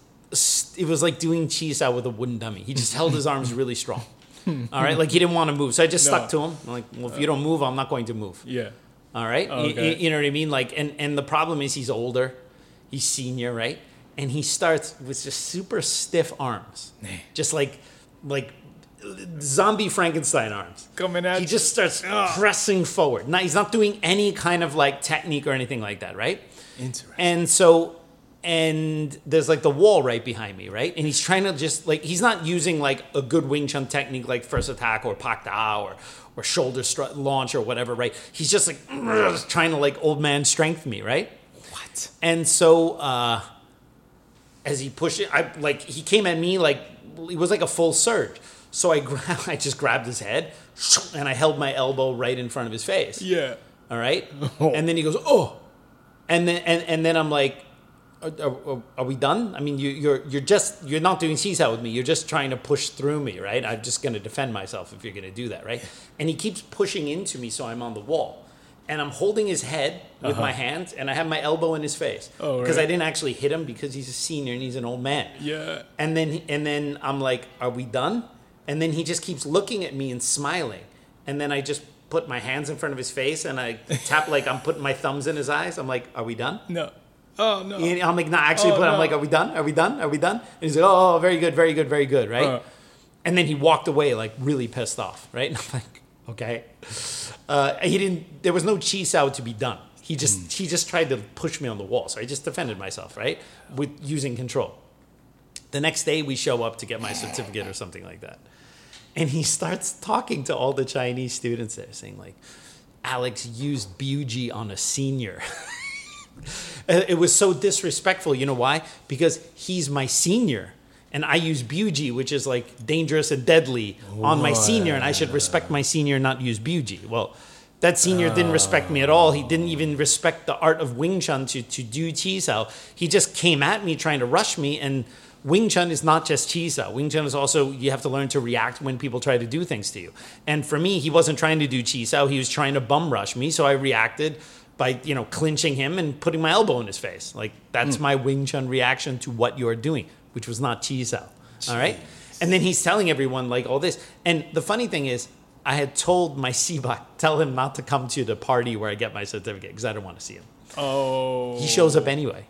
It was like doing chi sao with a wooden dummy. He just held his arms really strong. All right, like he didn't want to move, so I just No. stuck to him. I'm like, well, if you don't move, I'm not going to move. Yeah. All right, You- Okay. you, you know what I mean? Like, and and the problem is he's older, he's senior, right? And he starts with just super stiff arms, just like like zombie Frankenstein arms. Coming at he just starts pressing forward. Now he's not doing any kind of like technique or anything like that, right? Interesting. And so, and there's like the wall right behind me, right? And he's trying to just like he's not using like a good Wing Chun technique like first attack or Pak Da or or shoulder launch or whatever, right? He's just like trying to like old man strength me, right? What? And so uh, as he pushed it, I like he came at me like it was like a full surge. So I grab, I just grabbed his head and I held my elbow right in front of his face. Yeah. All right. Oh. And then he goes, oh. And then and, and then I'm like, are, are, are we done? I mean, you, you're you're just you're not doing chi sao with me. You're just trying to push through me, right? I'm just going to defend myself if you're going to do that, right? And he keeps pushing into me, so I'm on the wall, and I'm holding his head with my hands, and I have my elbow in his face Uh-huh. Oh, because right. I didn't actually hit him because he's a senior and he's an old man. Yeah. And then and then I'm like, "Are we done?" And then he just keeps looking at me and smiling. And then I just put my hands in front of his face and I tap like I'm putting my thumbs in his eyes. I'm like, "Are we done?" No. Oh no. And I'm like, "Not actually." Oh, put. I'm like, "Are we done? Are we done? Are we done?" And he's like, "Oh, very good, very good, very good." Right. Uh. And then he walked away like really pissed off, right? And I'm like, okay. Uh, he didn't. There was no chi sao to be done. He just he just tried to push me on the wall, so I just defended myself, right, with using control. The next day we show up to get my certificate or something like that, and he starts talking to all the Chinese students there, saying like, "Alex used Biu Tze on a senior." Uh, it was so disrespectful. You know why? Because he's my senior. And I use Biu Tze, which is like dangerous and deadly, on my senior, and I should respect my senior, not use Biu Tze. Well, that senior didn't respect me at all. He didn't even respect the art of Wing Chun to, to do Chi Sao. He just came at me trying to rush me, and Wing Chun is not just Chi Sao. Wing Chun is also, you have to learn to react when people try to do things to you. And for me, he wasn't trying to do Chi Sao, he was trying to bum rush me, so I reacted by you know clinching him and putting my elbow in his face. Like that's my Wing Chun reaction to what you're doing, which was not chi sao. All right, and then he's telling everyone like all this. And the funny thing is, I had told my Sibak tell him not to come to the party where I get my certificate because I don't want to see him. Oh. He shows up anyway,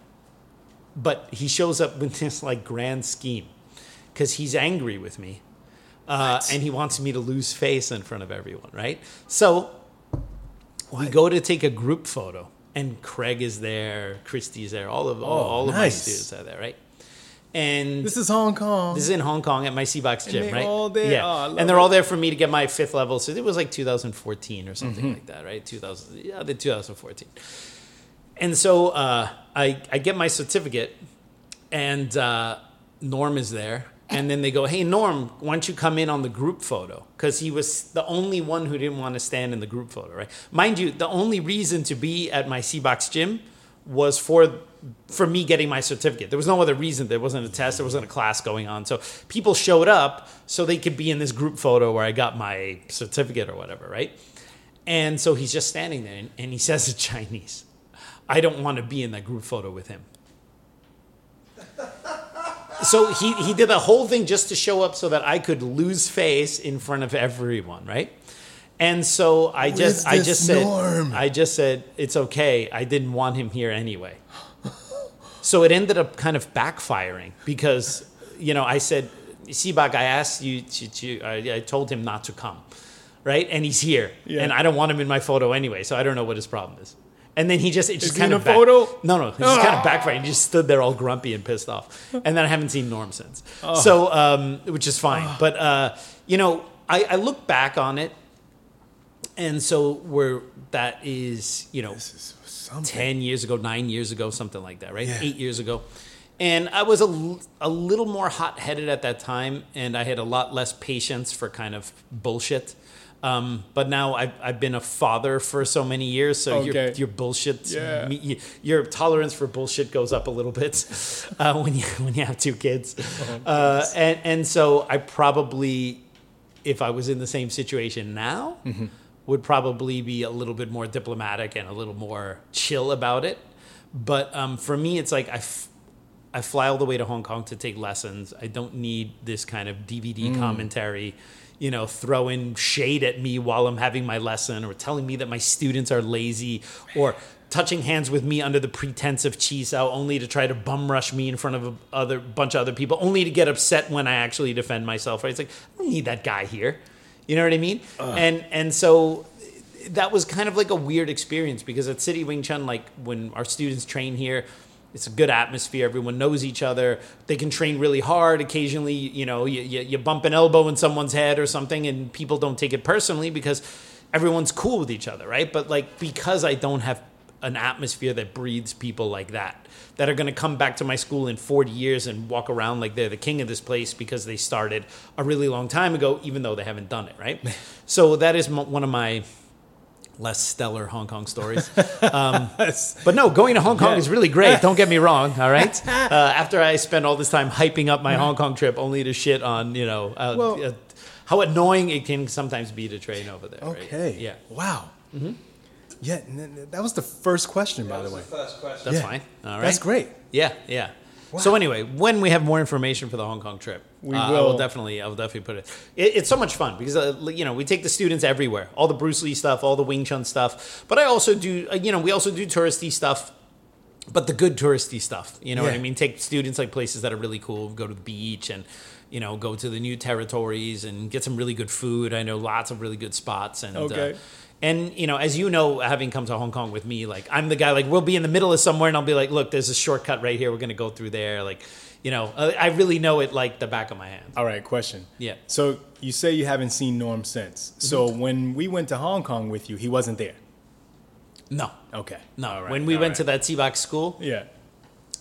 but he shows up with this like grand scheme because he's angry with me. Uh, and he wants me to lose face in front of everyone, right? So we go to take a group photo, and Craig is there, Christy's there, all of all, all of my students are there, right? And This is Hong Kong. this is in Hong Kong at my Sibak's gym, right? all there? Yeah, Oh, and they're it. all there for me to get my fifth level. So it was like 2014 or something Mm-hmm. like that, right? 2000, yeah, the 2014. And so uh, I I get my certificate, and uh, Norm is there, and then they go, "Hey Norm, why don't you come in on the group photo?" Because he was the only one who didn't want to stand in the group photo, right? Mind you, the only reason to be at my Sibak's gym was for for me getting my certificate. There was no other reason. There wasn't a test. There wasn't a class going on. So people showed up so they could be in this group photo where I got my certificate or whatever, right? And so he's just standing there and, and he says in Chinese, I don't want to be in that group photo with him. So he, he did the whole thing just to show up so that I could lose face in front of everyone, right? And so I Who just I just said Norm? I just said it's okay. I didn't want him here anyway. So it ended up kind of backfiring because you know I said Sibak, I asked you to, to I, I told him not to come, right? And he's here, Yeah. and I don't want him in my photo anyway, so I don't know what his problem is. And then he just it just kind in of a photo? Ah. No, no, he just kind of backfired. He just stood there all grumpy and pissed off. And then I haven't seen Norm since, Oh. so um, which is fine. But uh, you know, I, I look back on it, and so where that is, you know, This is something. 10 years ago, nine years ago, something like that, right? Yeah. Eight years ago. And I was a, l- a little more hot headed at that time, and I had a lot less patience for kind of bullshit. Um, but now I've, I've been a father for so many years, so your, Okay. your bullshit, Yeah. me- your tolerance for bullshit goes up a little bit uh, when you when you have two kids, Oh, uh, and and so I probably, if I was in the same situation now, Mm-hmm. would probably be a little bit more diplomatic and a little more chill about it. But um, for me, it's like I, f- I fly all the way to Hong Kong to take lessons. I don't need this kind of DVD Mm. commentary, you know, throwing shade at me while I'm having my lesson or telling me that my students are lazy or touching hands with me under the pretense of chi sao only to try to bum rush me in front of a other bunch of other people only to get upset when I actually defend myself. Right? It's like I don't need that guy here. You know what I mean? And and so that was kind of like a weird experience because at City Wing Chun, like when our students train here, it's a good atmosphere. Everyone knows each other. They can train really hard. Occasionally, you know, you, you, you bump an elbow in someone's head or something, and people don't take it personally because everyone's cool with each other, right? But like because I don't have an atmosphere that breathes people like that that are going to come back to my school in 40 years and walk around like they're the king of this place because they started a really long time ago even though they haven't done it right so that is m- one of my less stellar hong kong stories um, but no going to hong kong Yeah. is really great don't get me wrong all right uh, after i spent all this time hyping up my hong kong trip only to shit on you know uh, Well- uh, how annoying it can sometimes be to train over there right? Okay. yeah Wow. Yeah, n- n- that was the first question, by the way. First question. that's Yeah. fine all right That's great. Yeah, yeah. So anyway, when we have more information for the Hong Kong trip, We uh, I will will. definitely, I will definitely put it. it it's so much fun because uh, you know we take the students everywhere, all the Bruce Lee stuff, all the Wing Chun stuff. But I also do, uh, you know, we also do touristy stuff, but the good touristy stuff. You know what I mean? Take students like places that are really cool, go to the beach and. you know, go to the new territories and get some really good food. I know lots of really good spots and. Okay. Uh, and you know, as you know, having come to Hong Kong with me, like I'm the guy. Like we'll be in the middle of somewhere, and I'll be like, "Look, there's a shortcut right here. We're gonna go through there." Like, you know, I I really know it like the back of my hand. All right, question. Yeah. So you say you haven't seen Norm since. So Mm-hmm. when we went to Hong Kong with you, he wasn't there. No, Okay. no. All right, when we all went right. to that Sibak school, Yeah.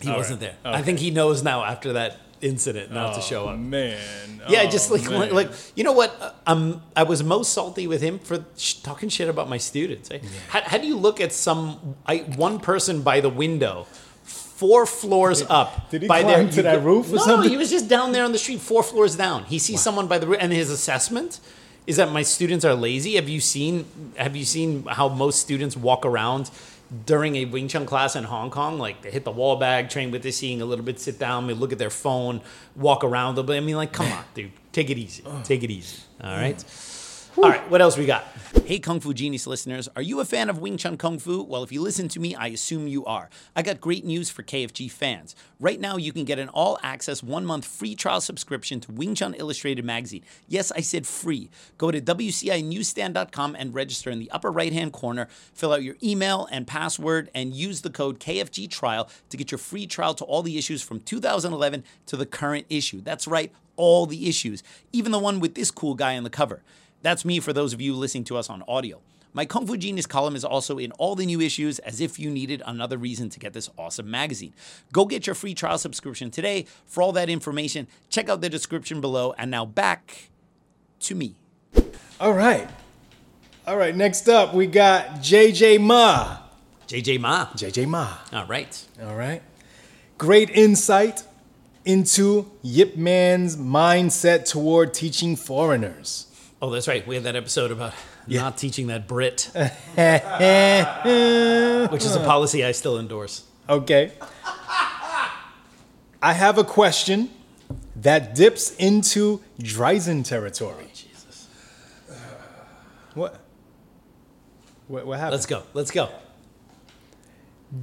he All wasn't right. there. I think he knows now after that incident not to show up. Man. Yeah, Oh, just like, man. like like you know what? Uh, Um, I was most salty with him for sh- talking shit about my students. Eh? How, how do you look at some I, one person by the window, four floors up? did he by climb to that roof or no, something? he was just down there on the street, four floors down. He sees someone by the roof, and his assessment is that my students are lazy. Have you seen? Have you seen how most students walk around? During a Wing Chun class in Hong Kong, like they hit the wall bag, train with the seeing a little bit, sit down, they look at their phone, walk around a little bit. I mean, like, come on, dude, take it easy, take it easy. All right. Mm. All right, what else we got? Hey, Kung Fu Genius listeners, are you a fan of Wing Chun Kung Fu? Well, if you listen to me, I assume you are. I got great news for KFG fans. Right now, you can get an all access one month free trial subscription to Wing Chun Illustrated magazine. Yes, I said free. Go to WCINewsstand.com and register in the upper right hand corner. Fill out your email and password and use the code KFG trial to get your free trial to all the issues from 2011 to the current issue. That's right, all the issues, even the one with this cool guy on the cover. That's me for those of you listening to us on audio. My Kung Fu Genius column is also in all the new issues as if you needed another reason to get this awesome magazine. Go get your free trial subscription today. For all that information, check out the description below. And now back to me. All right. All right. Next up, we got JJ Ma. JJ Ma. JJ Ma. All right. All right. Great insight into Yip Man's mindset toward teaching foreigners. Oh, that's right. We had that episode about not teaching that Brit, which is a policy I still endorse. Okay. I have a question that dips into Dreisen territory. Oh, Jesus. What? What, what happened? Let's go. Let's go.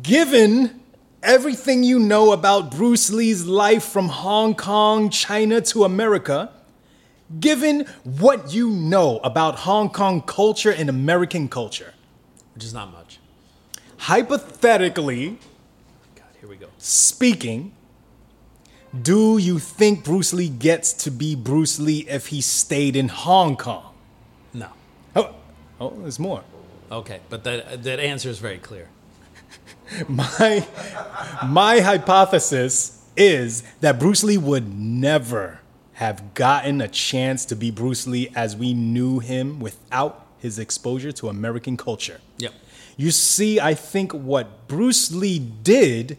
Given everything you know about Bruce Lee's life from Hong Kong, China to America, given what you know about Hong Kong culture and American culture, Which is not much. hypothetically God, here we go. speaking, do you think Bruce Lee gets to be Bruce Lee if he stayed in Hong Kong? No. Oh, oh there's more. Okay, but that that answer is very clear. My my hypothesis is that Bruce Lee would never have gotten a chance to be Bruce Lee as we knew him without his exposure to American culture. Yep. You see, I think what Bruce Lee did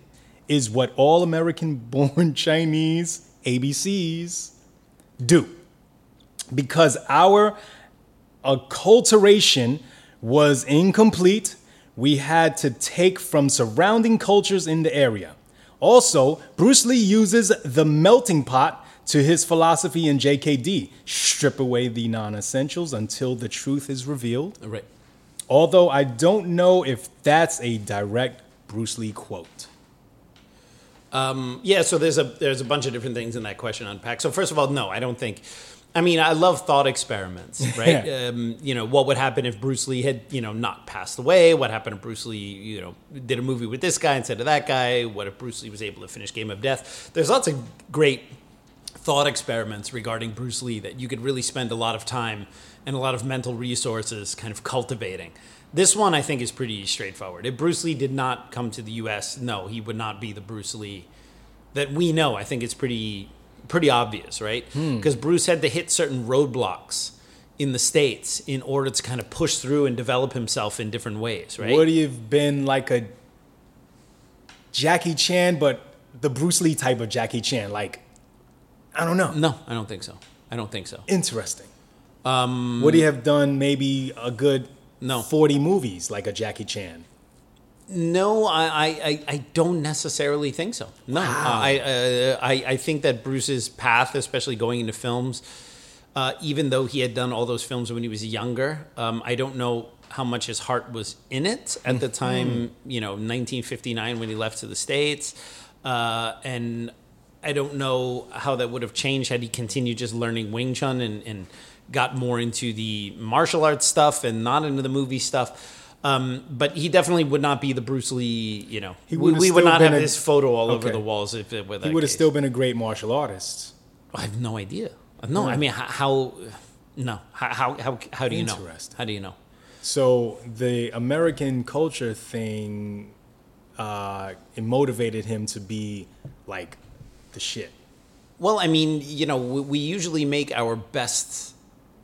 is what all American born Chinese ABCs do. Because our acculturation was incomplete, we had to take from surrounding cultures in the area. Also, Bruce Lee uses the melting pot to his philosophy in JKD strip away the non essentials until the truth is revealed. Right. Although I don't know if that's a direct Bruce Lee quote. Yeah, so there's a there's a bunch of different things in that question unpacked. So first of all, no, I don't think. I mean, I love thought experiments, right? Um, you know, what would happen if Bruce Lee had, you know, not passed away? What happened if Bruce Lee, you know, did a movie with this guy instead of that guy? What if Bruce Lee was able to finish Game of Death? There's lots of great thought experiments regarding Bruce Lee that you could really spend a lot of time and a lot of mental resources kind of cultivating. This one I think is pretty straightforward. If Bruce Lee did not come to the US, no, he would not be the Bruce Lee that we know. I think it's pretty pretty obvious, right? Hmm. Because Bruce had to hit certain roadblocks in the states in order to kind of push through and develop himself in different ways, right? Would he have been like a Jackie Chan, but the Bruce Lee type of Jackie Chan? Like, I don't know. no, I don't think so. I don't think so. Interesting. Um, Would he have done maybe a good No. 40 movies like a Jackie Chan? No, I, I, I- don't necessarily think so. No, I, uh, I, I think that Bruce's path, especially going into films, uh, even though he had done all those films when he was younger, um, I don't know how much his heart was in it at the time. You know, 1959 when he left to the states, uh, and I don't know how that would have changed had he continued just learning Wing Chun and, and got more into the martial arts stuff and not into the movie stuff. Um, but he definitely would not be the Bruce Lee. You know, He we, would've we would not have a- this photo all over the walls if it were that He would have case. still been a great martial artist. I have no idea. No, I mean how? how no, how how how, how do you know? How do you know? So the American culture thing, uh, it motivated him to be like the shit. Well, I mean, you know, we, we usually make our best,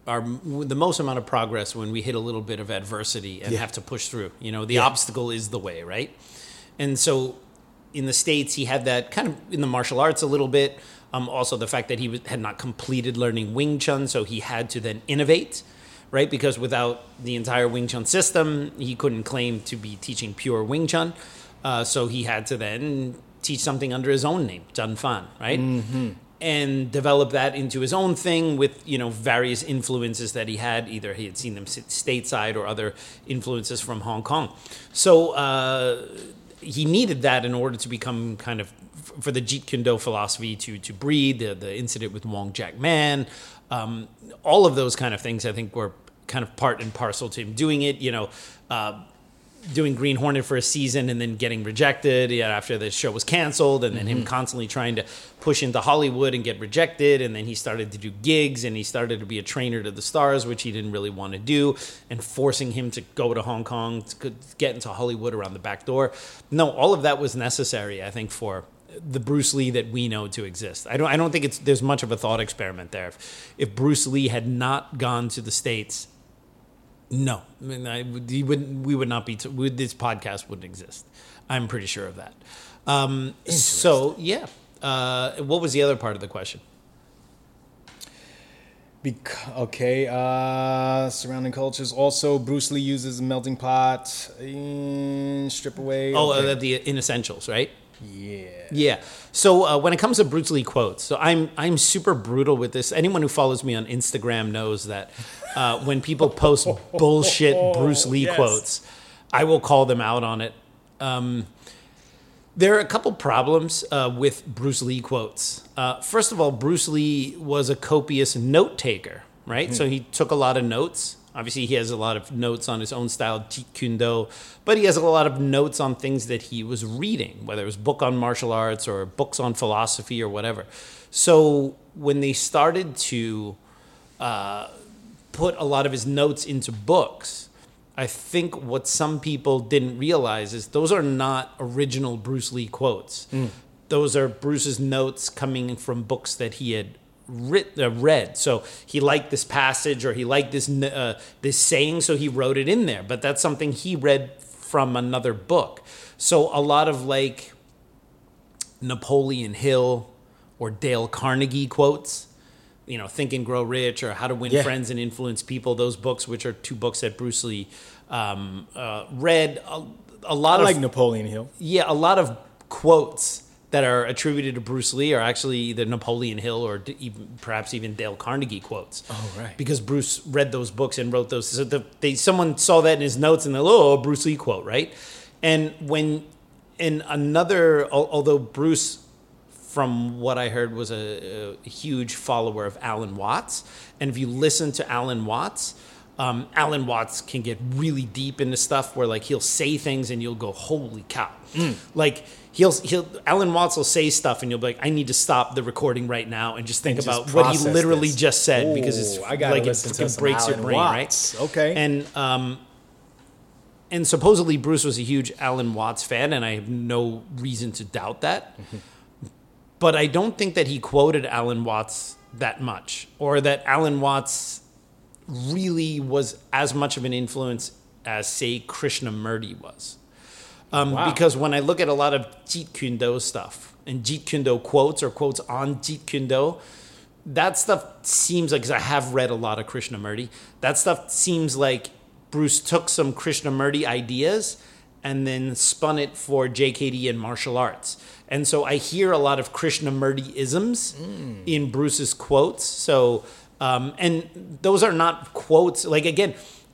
our the most amount of progress when we hit a little bit of adversity and Yeah. have to push through. You know, the obstacle is the way, right? And so, in the states, he had that kind of in the martial arts a little bit. Um, also, the fact that he was, had not completed learning Wing Chun, so he had to then innovate, right? Because without the entire Wing Chun system, he couldn't claim to be teaching pure Wing Chun. Uh, so he had to then teach something under his own name, Jun Fan, right? and develop that into his own thing with you know various influences that he had. Either he had seen them sit stateside or other influences from Hong Kong. So uh, he needed that in order to become kind of for the Jeet Kune Do philosophy to to breed the the incident with Wong Jack Man, um, all of those kind of things. I think were kind of part and parcel to him doing it. You know. Uh, doing Green Hornet for a season and then getting rejected yeah, after the show was canceled, and then him mm-hmm. constantly trying to push into Hollywood and get rejected, and then he started to do gigs and he started to be a trainer to the stars, which he didn't really want to do, and forcing him to go to Hong Kong to get into Hollywood around the back door. No, all of that was necessary, I think, for the Bruce Lee that we know to exist. I don't. I don't think it's there's much of a thought experiment there. If, if Bruce Lee had not gone to the states no, I mean, I, would- he would, we would not be. T- would, this podcast wouldn't exist. I'm pretty sure of that. Um, so yeah. Uh, what was the other part of the question? Bec- okay, uh, surrounding cultures. Also, Bruce Lee uses a melting pot. strip away. Oh, okay. uh, the inessentials, right? yeah. Yeah. So uh, when it comes to Bruce Lee quotes, so I'm I'm super brutal with this. Anyone who follows me on Instagram knows that uh, when people post bullshit Bruce Lee Yes. quotes, I will call them out on it. Um, there are a couple problems uh, with Bruce Lee quotes. Uh, first of all, Bruce Lee was a copious note taker, right? So he took a lot of notes. Obviously, he has a lot of notes on his own style, Jeet Kune Do, but he has a lot of notes on things that he was reading, whether it was book on martial arts or books on philosophy or whatever. So when they started to uh, put a lot of his notes into books. I think what some people didn't realize is those are not original Bruce Lee quotes. Those are Bruce's notes coming from books that he had writ, uh, read. So he liked this passage or he liked this uh, this saying, so he wrote it in there. But that's something he read from another book. So a lot of like Napoleon Hill or Dale Carnegie quotes, you know, Think and Grow Rich or How to Win Yeah. Friends and Influence People, those books, which are two books that Bruce Lee um, uh, read. A, a lot I of like Napoleon Hill. yeah, a lot of quotes that are attributed to Bruce Lee are actually either Napoleon Hill or d- even perhaps even Dale Carnegie quotes. Oh, right. Because Bruce read those books and wrote those. So the, they someone saw that in his notes and they're oh Bruce Lee quote right, and when in another al- although Bruce from what I heard, was a, a huge follower of Alan Watts. And if you listen to Alan Watts, um, Alan Watts can get really deep into stuff where like he'll say things and you'll go, "Holy cow!" Like he'll he'll Alan Watts will say stuff and you'll be like, "I need to stop the recording right now and just think And just about what he literally this. just said because it's I like it listen to freaking some breaks your brain, Watts. right?" Okay. And um, and supposedly Bruce was a huge Alan Watts fan, and I have no reason to doubt that. But I don't think that he quoted Alan Watts that much, or that Alan Watts really was as much of an influence as, say, Krishnamurti was. Um, Wow. Because when I look at a lot of Jeet Kune Do stuff and Jeet Kune Do quotes or quotes on Jeet Kune Do, that stuff seems like, because I have read a lot of Krishnamurti, that stuff seems like Bruce took some Krishnamurti ideas and then spun it for JKD and martial arts. And so I hear a lot of Krishnamurti isms in Bruce's quotes. So, um, and those are not quotes. Like, again,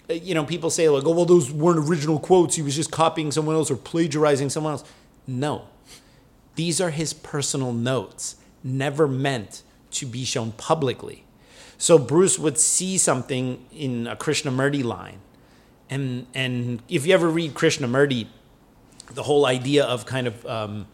uh, you know, people say, like, oh, well, those weren't original quotes. He was just copying someone else or plagiarizing someone else. No, these are his personal notes. never meant to be shown publicly. So Bruce would see something in a Krishnamurti line, and and if you ever read Krishnamurti, the whole idea of kind of um,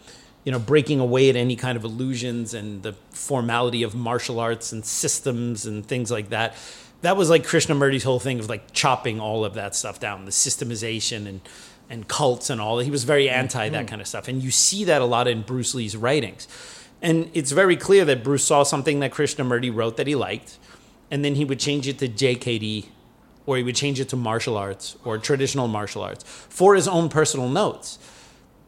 you know breaking away at any kind of illusions and the formality of martial arts and systems and things like that. That was like Krishnamurti's whole thing of like chopping all of that stuff down, the systemization and and cults and all. He was very anti that kind of stuff, and you see that a lot in Bruce Lee's writings. And it's very clear that Bruce saw something that Krishnamurti wrote that he liked, and then he would change it to JKD, or he would change it to martial arts or traditional martial arts for his own personal notes.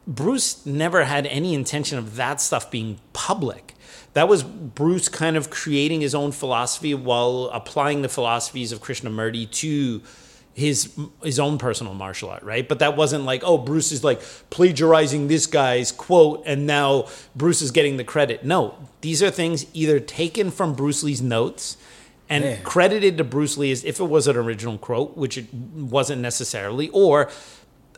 Bruce never had any intention of that stuff being public. That was Bruce kind of creating his own philosophy while applying the philosophies of Krishnamurti to his his own personal martial art, right? But that wasn't like, oh, Bruce is like plagiarizing this guy's quote and now Bruce is getting the credit. No, these are things either taken from Bruce Lee's notes and Man. credited to Bruce Lee as if it was an original quote, which it wasn't necessarily, or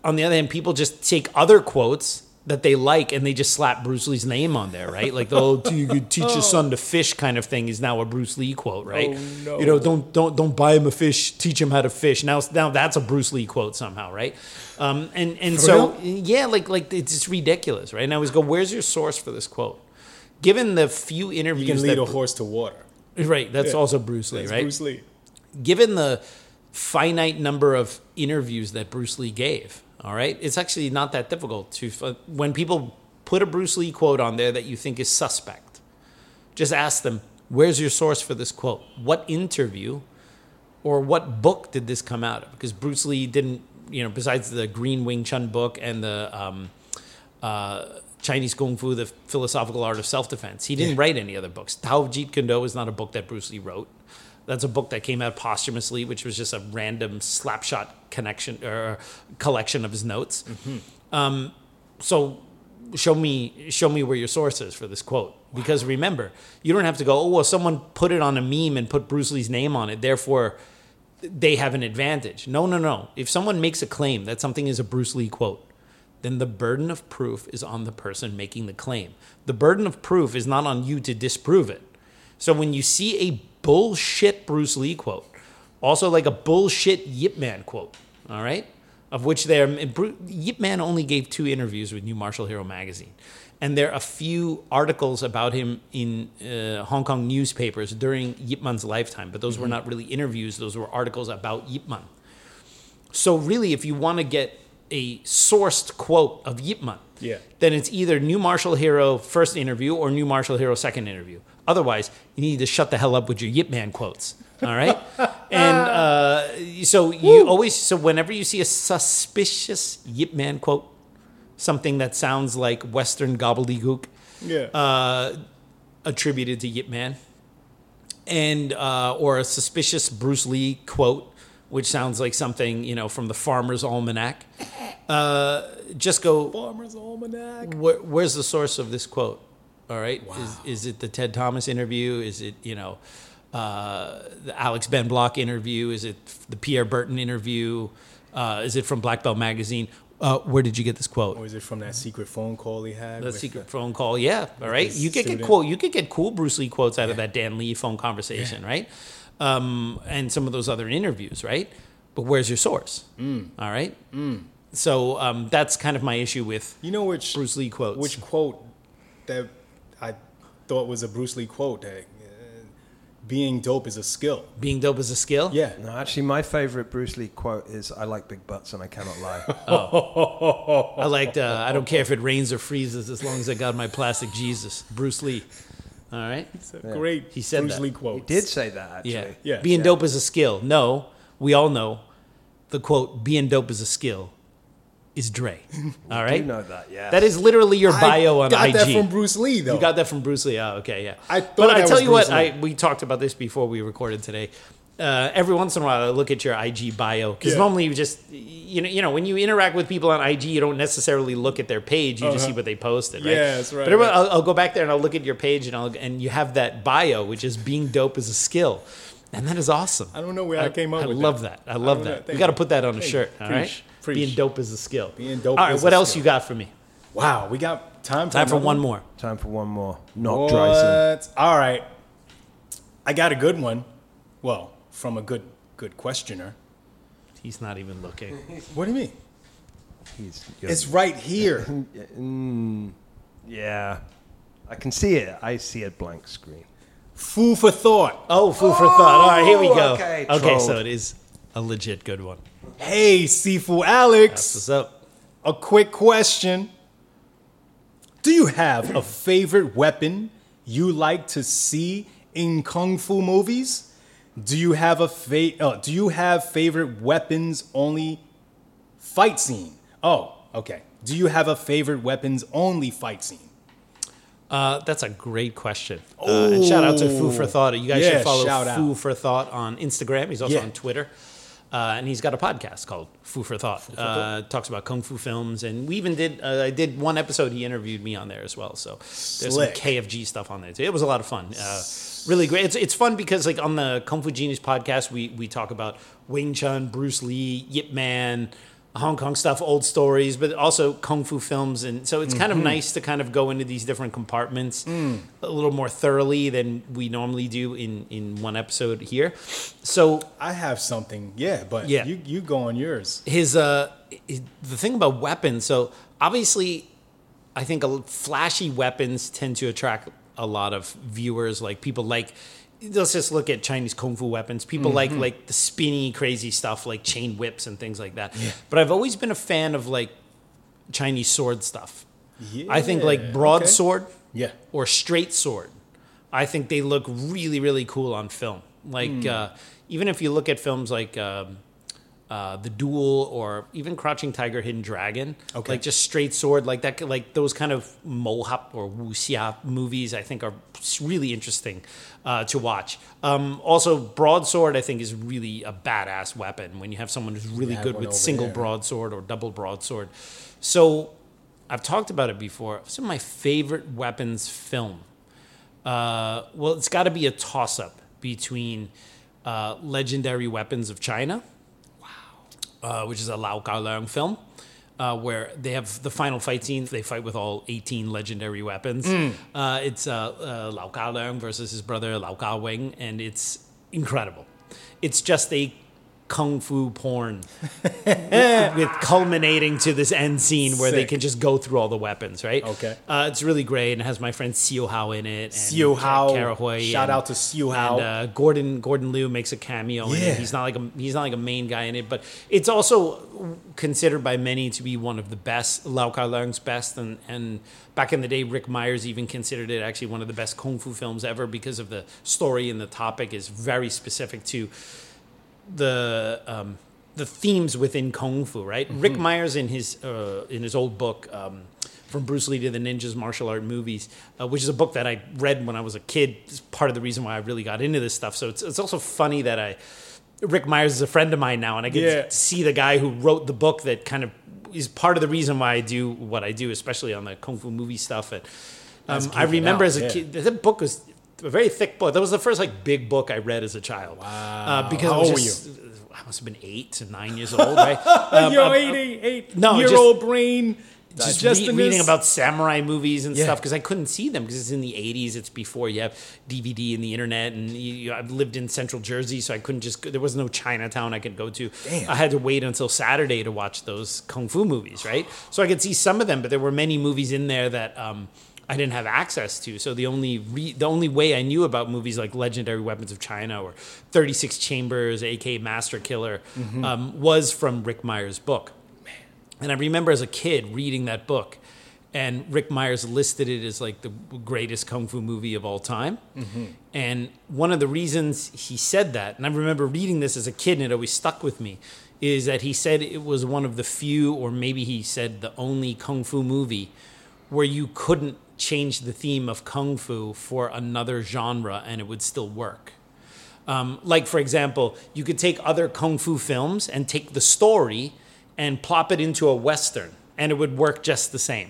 on the other hand, people just take other quotes that they like and they just slap Bruce Lee's name on there, right? Like the old "you could teach your son to fish" kind of thing is now a Bruce Lee quote, right? Oh, no. You know, don't don't don't buy him a fish, teach him how to fish. Now now that's a Bruce Lee quote somehow, right? Um, and and so yeah, like like it's just ridiculous, right? And I always go, where's your source for this quote? Given the few interviews, You can lead that a horse to water. Right, that's Yeah. also Bruce Lee, That's right? Bruce Lee. given the finite number of interviews that Bruce Lee gave, all right, it's actually not that difficult to when people put a Bruce Lee quote on there that you think is suspect. Just ask them, "Where's your source for this quote? What interview or what book did this come out of?" Because Bruce Lee didn't, you know, besides the Green Wing Chun book and the um, uh, Chinese Kung Fu, the philosophical art of self defense. He didn't write any other books. Tao Jeet Kune Do is not a book that Bruce Lee wrote. That's a book that came out posthumously, which was just a random slapshot connection or collection of his notes. Um, so show me show me where your source is for this quote. Because remember, you don't have to go, oh well, someone put it on a meme and put Bruce Lee's name on it, therefore they have an advantage. No, no, no. If someone makes a claim that something is a Bruce Lee quote, then the burden of proof is on the person making the claim. The burden of proof is not on you to disprove it. So when you see a bullshit Bruce Lee quote, also like a bullshit Yip Man quote, all right, of which there, Yip Man only gave two interviews with New Martial Hero magazine, and there are a few articles about him in uh, Hong Kong newspapers during Yip Man's lifetime, but those were not really interviews; those were articles about Yip Man. So really, if you want to get a sourced quote of Yip Man, Yeah. then it's either New Martial Hero first interview or New Martial Hero second interview. Otherwise, you need to shut the hell up with your Yip Man quotes. All right, and uh, so you always so whenever you see a suspicious Yip Man quote, something that sounds like Western gobbledygook, Yeah. uh, attributed to Yip Man, and uh, or a suspicious Bruce Lee quote, which sounds like something you know from the Farmer's Almanac. Uh, just go. Farmer's Almanac. Where, where's the source of this quote? All right, is is it the Ted Thomas interview? Is it you know uh, the Alex Ben Block interview? Is it the Pierre Berton interview? Uh, is it from Black Belt magazine? Uh, where did you get this quote? Or is it from that secret phone call he had? The secret the- phone call, yeah. All right, you could get quote, you could get cool Bruce Lee quotes out of that Dan Lee phone conversation, right? Um, and some of those other interviews, right? But where's your source? Mm. All right. So um, that's kind of my issue with You know which Bruce Lee quotes. Which quote that I thought was a Bruce Lee quote that uh, being dope is a skill. being dope is a skill. Yeah. No, actually, my favorite Bruce Lee quote is "I like big butts and I cannot lie." Oh. I liked. Uh, I don't care if it rains or freezes as long as I got my plastic Jesus, Bruce Lee. All right. It's a great He said Bruce that. Lee quote. he did say that actually. Yeah. Yeah. Being Yeah. dope is a skill. No, we all know the quote, being dope is a skill, is Dre. All right? You know that, yeah. That is literally your bio I on got IG. that from Bruce Lee though. You got that from Bruce Lee. Oh, okay, yeah. I thought but I tell was you what, Bruce Lee. I we talked about this before we recorded today. Uh, every once in a while, I look at your IG bio because Yeah. normally you just you know you know when you interact with people on IG, you don't necessarily look at their page. You just Uh-huh. see what they posted. Right? Yeah, that's right, But every- right. I'll, I'll go back there and I'll look at your page and I'll and you have that bio, which is being dope is a skill, and that is awesome. I don't know where I, came up with. I with love that. that. I love don't that. We Thank got to put that on a shirt. you. All right. Preach. Preach. Being dope is a skill. Being dope All right. is What a else skill. you got for me? Wow, we got time for Time for another one more. Time for one more. Not Dryson. What? All right. I got a good one. Well, from a good good questioner. He's not even looking. What do you mean? He's, It's right here. Mm, yeah. I can see it. I see a blank screen. Food for thought. Oh, food for thought. All right, here we go. okay, okay so it is a legit good one. Hey, Sifu Alex. What's up? A quick question. Do you have a favorite weapon you like to see in kung fu movies? Do you have a fa- uh, do you have favorite weapons only fight scene? Oh, okay. Do you have a favorite weapons only fight scene? Uh, that's a great question. Uh, and shout out to Foo for Thought. You guys Yeah, should follow. Foo for Thought on Instagram. He's also Yeah. on Twitter. Uh, and he's got a podcast called Foo for Thought. uh, talks about kung fu films, and we even did. Uh, I did one episode. He interviewed me on there as well. So there's Slick. some KFG stuff on there too. It was a lot of fun. Really great. It's it's fun because like on the Kung Fu Genius podcast, we we talk about Wing Chun, Bruce Lee, Yip Man. Hong Kong stuff, old stories, but also kung fu films, and so it's kind of nice to kind of go into these different compartments a little more thoroughly than we normally do in in one episode here. So I have something, yeah, but Yeah. you you go on yours. his uh his- the thing about weapons so obviously i think flashy weapons tend to attract a lot of viewers like people like let's just look at chinese kung fu weapons people like like the spinny crazy stuff like chain whips and things like that but i've always been a fan of like chinese sword stuff i think like Yeah, broadsword Yeah. or straight sword. I think they look really, really cool on film. Like Hmm. uh, even if you look at films like um, uh, The Duel or even Crouching Tiger, Hidden Dragon, Okay. like just straight sword, like that, like those kind of mohap or wuxia movies, I think are really interesting uh, to watch. Um, also, broadsword, I think, is really a badass weapon when you have someone who's really have good with single there. broadsword or double broadsword. So I've talked about it before. Some of my favorite weapons film. Uh, well, it's got to be a toss up between uh, Legendary Weapons of China, uh, which is a Lau Ka Leung film. Uh, where they have the final fight scene, they fight with all 18 legendary weapons. Uh, it's uh, uh, Lau Ka Leung versus his brother Lau Ka Wing, and it's incredible. It's just a kung fu porn with culminating to this end scene where they can just go through all the weapons, right? Okay. Uh, it's really great and it has my friend Xiu Hao in it. And Xiu Hao. Kara Hui Shout and- out to Xiu Hao. And uh, Gordon Gordon Liu makes a cameo in Yeah. it. He's not like a he's not like a main guy in it, but it's also considered by many to be one of the best Lau Ka Leung's best and and back in the day Ric Meyers even considered it actually one of the best kung fu films ever because of the story and the topic is very specific to the um, the themes within kung fu, right? Ric Meyers in his uh, in his old book um, from Bruce Lee to the Ninjas martial art movies, uh, which is a book that I read when I was a kid. It's part of the reason why I really got into this stuff. So it's it's also funny that I Ric Meyers is a friend of mine now, and I get Yeah. to see the guy who wrote the book that kind of is part of the reason why I do what I do, especially on the kung fu movie stuff. And um, I remember out, as a yeah. kid, that book was a very thick book. That was the first like big book I read as a child. Wow! Uh, because How old were just, I must have been eight to nine years old, right? Um, Yo, um, eight, eight, eight no, year just- old brain. just digesting re- reading about samurai movies and Yeah. stuff because I couldn't see them because it's in the 80s. It's before you have DVD and the internet. And you, you, I've lived in central Jersey, so I couldn't just there was no Chinatown I could go to. Damn. I had to wait until Saturday to watch those kung fu movies, right? So I could see some of them, but there were many movies in there that. Um, I didn't have access to, so the only re- the only way I knew about movies like Legendary Weapons of China or Thirty Six Chambers, AK Master Killer, Mm-hmm. um, was from Ric Meyers' book. And I remember as a kid reading that book, and Ric Meyers listed it as like the greatest kung fu movie of all time. And one of the reasons he said that, and I remember reading this as a kid, and it always stuck with me, is that he said it was one of the few, or maybe he said the only kung fu movie where you couldn't change the theme of kung fu for another genre and it would still work. Um, like, for example, you could take other kung fu films and take the story and plop it into a western, and it would work just the same.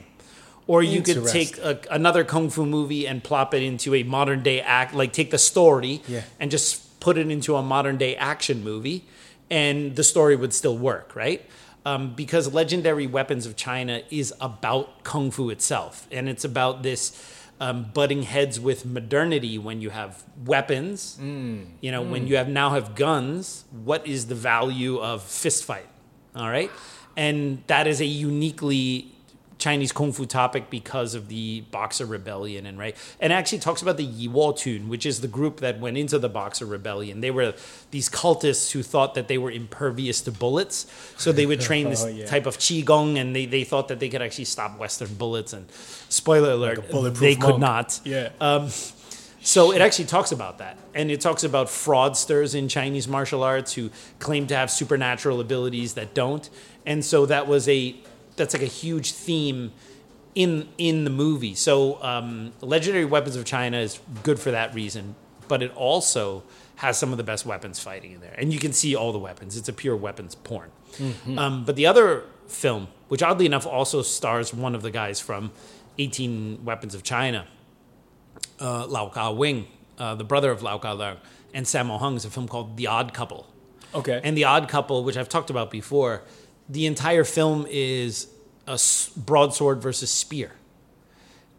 Or you could take a, another kung fu movie and plop it into a modern day act, like take the story Yeah. and just put it into a modern day action movie, and the story would still work, right? Um, because Legendary Weapons of China is about kung fu itself, and it's about this. Um, butting heads with modernity when you have weapons, you know, when you have now have guns. What is the value of fist fight? All right, and that is a uniquely Chinese kung fu topic because of the Boxer Rebellion, and right, and actually talks about the Yihetuan, which is the group that went into the Boxer Rebellion. They were these cultists who thought that they were impervious to bullets, so they would train this Oh, yeah. type of qigong, and they, they thought that they could actually stop Western bullets. And spoiler alert, bulletproof they could monk. not. Yeah. Um, so it actually talks about that, and it talks about fraudsters in Chinese martial arts who claim to have supernatural abilities that don't, and so that was a that's like a huge theme in in the movie. So um, Legendary Weapons of China is good for that reason, but it also has some of the best weapons fighting in there, and you can see all the weapons. It's a pure weapons porn. Um, but the other film, which oddly enough also stars one of the guys from 18 Weapons of China, uh, Lau Ka Wing, uh, the brother of Lau Ka Leung, and Sammo Hung is a film called The Odd Couple. Okay. And The Odd Couple, which I've talked about before, the entire film is a broadsword versus spear.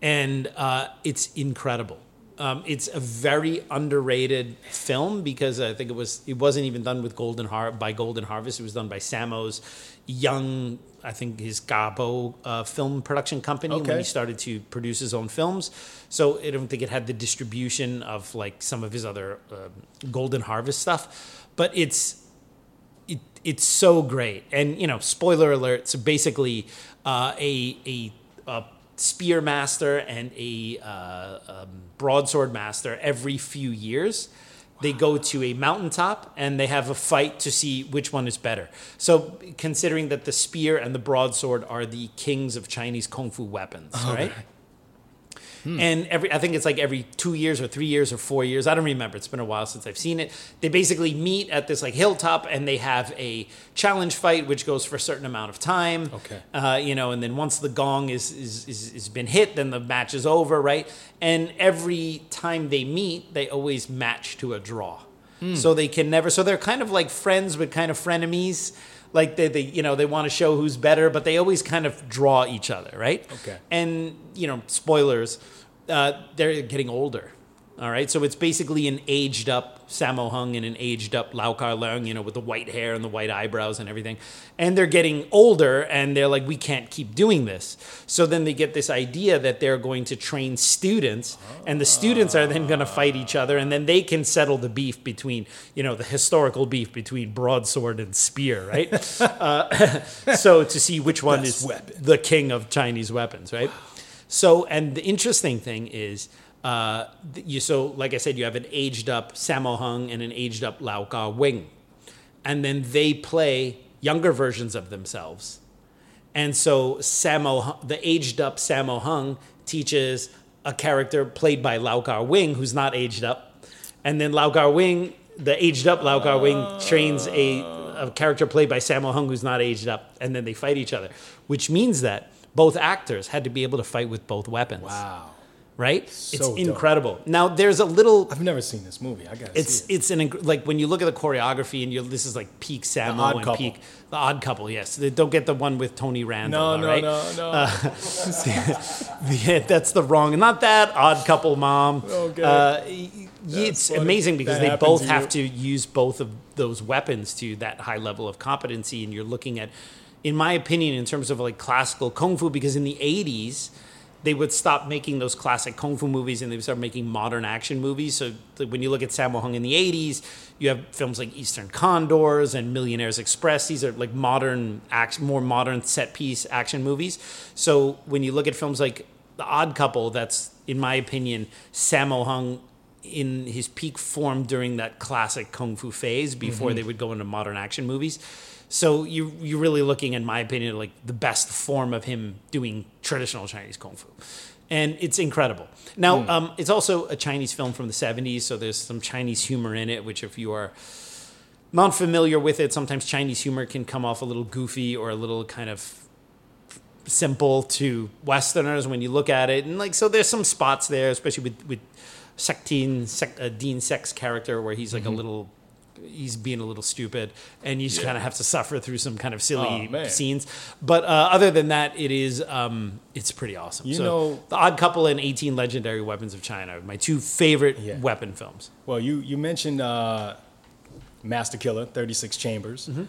And uh, it's incredible. Um, it's a very underrated film because I think it was it wasn't even done with Golden Har- by Golden Harvest. It was done by Sammo's young, I think his Gabo uh, film production company when Okay. he started to produce his own films. So I don't think it had the distribution of like some of his other um Golden Harvest stuff, but it's it, it's so great. And you know, spoiler alert. So basically, uh, a, a a spear master and a uh, um, broadsword master every few years. They go to a mountaintop and they have a fight to see which one is better. So, considering that the spear and the broadsword are the kings of Chinese kung fu weapons, right? And every, I think it's like every two years or three years or four years. I don't remember. It's been a while since I've seen it. They basically meet at this like hilltop and they have a challenge fight, which goes for a certain amount of time. Okay. Uh, you know, and then once the gong is, is, is, is been hit, then the match is over, right? And every time they meet, they always match to a draw. So they can never, so they're kind of like friends, but kind of frenemies. Like they, they you know, they want to show who's better, but they always kind of draw each other, right? Okay. And, you know, spoilers, uh, they're getting older. All right. So it's basically an aged up Sammo Hung and an aged up Lau Kar Leung, you know, with the white hair and the white eyebrows and everything. And they're getting older and they're like, we can't keep doing this. So then they get this idea that they're going to train students and the students are then going to fight each other and then they can settle the beef between, you know, the historical beef between broadsword and spear, right? uh, so to see which one Best is weapon. the king of Chinese weapons, right? So, and the interesting thing is, uh, you so like I said, you have an aged up Sammo Hung and an aged up Lau Ka Wing, and then they play younger versions of themselves. And so Sammo, the aged up Sammo Hung teaches a character played by Lau Ka Wing who's not aged up, and then Lau Ka Wing, the aged up Lau Ka Wing, trains a, a character played by Sammo Hung who's not aged up, and then they fight each other, which means that both actors had to be able to fight with both weapons. wow. Right? So it's dope. incredible. Now there's a little I've never seen this movie. I gotta it's see it. it's an inc- like when you look at the choreography and you this is like peak Sammo and Couple. peak the odd couple. Yes, They don't get the one with Tony Randall. No, no, right? no, no. Yeah, that's the wrong. Not that odd couple, mom. Okay. Uh, y- y- it's funny. amazing because That they both to have you. to use both of those weapons to that high level of competency, and you're looking at, in my opinion, in terms of like classical kung fu, because in the '80s. They would stop making those classic kung fu movies and they would start making modern action movies. So when you look at Sammo Hung in the 80s, you have films like Eastern Condors and Millionaires Express. These are like modern, more modern set piece action movies. So when you look at films like The Odd Couple, that's, in my opinion, Sammo Hung in his peak form during that classic kung fu phase before mm-hmm. they would go into modern action movies. So you you're really looking, in my opinion, like the best form of him doing traditional Chinese kung fu, and it's incredible. Now, um, it's also a Chinese film from the '70s, so there's some Chinese humor in it, which if you are not familiar with it, sometimes Chinese humor can come off a little goofy or a little kind of simple to Westerners when you look at it, and like so, there's some spots there, especially with with Sektin, Sek, uh, Dean Sek's character, where he's like a little he's being a little stupid, and you just kind of have to suffer through some kind of silly Oh, scenes. But uh, other than that, it is um, it's pretty awesome. You so, know- The Odd Couple and 18 Legendary Weapons of China, my two favorite Yeah. weapon films. Well, you you mentioned uh, Master Killer, Thirty Six Chambers. Mm-hmm.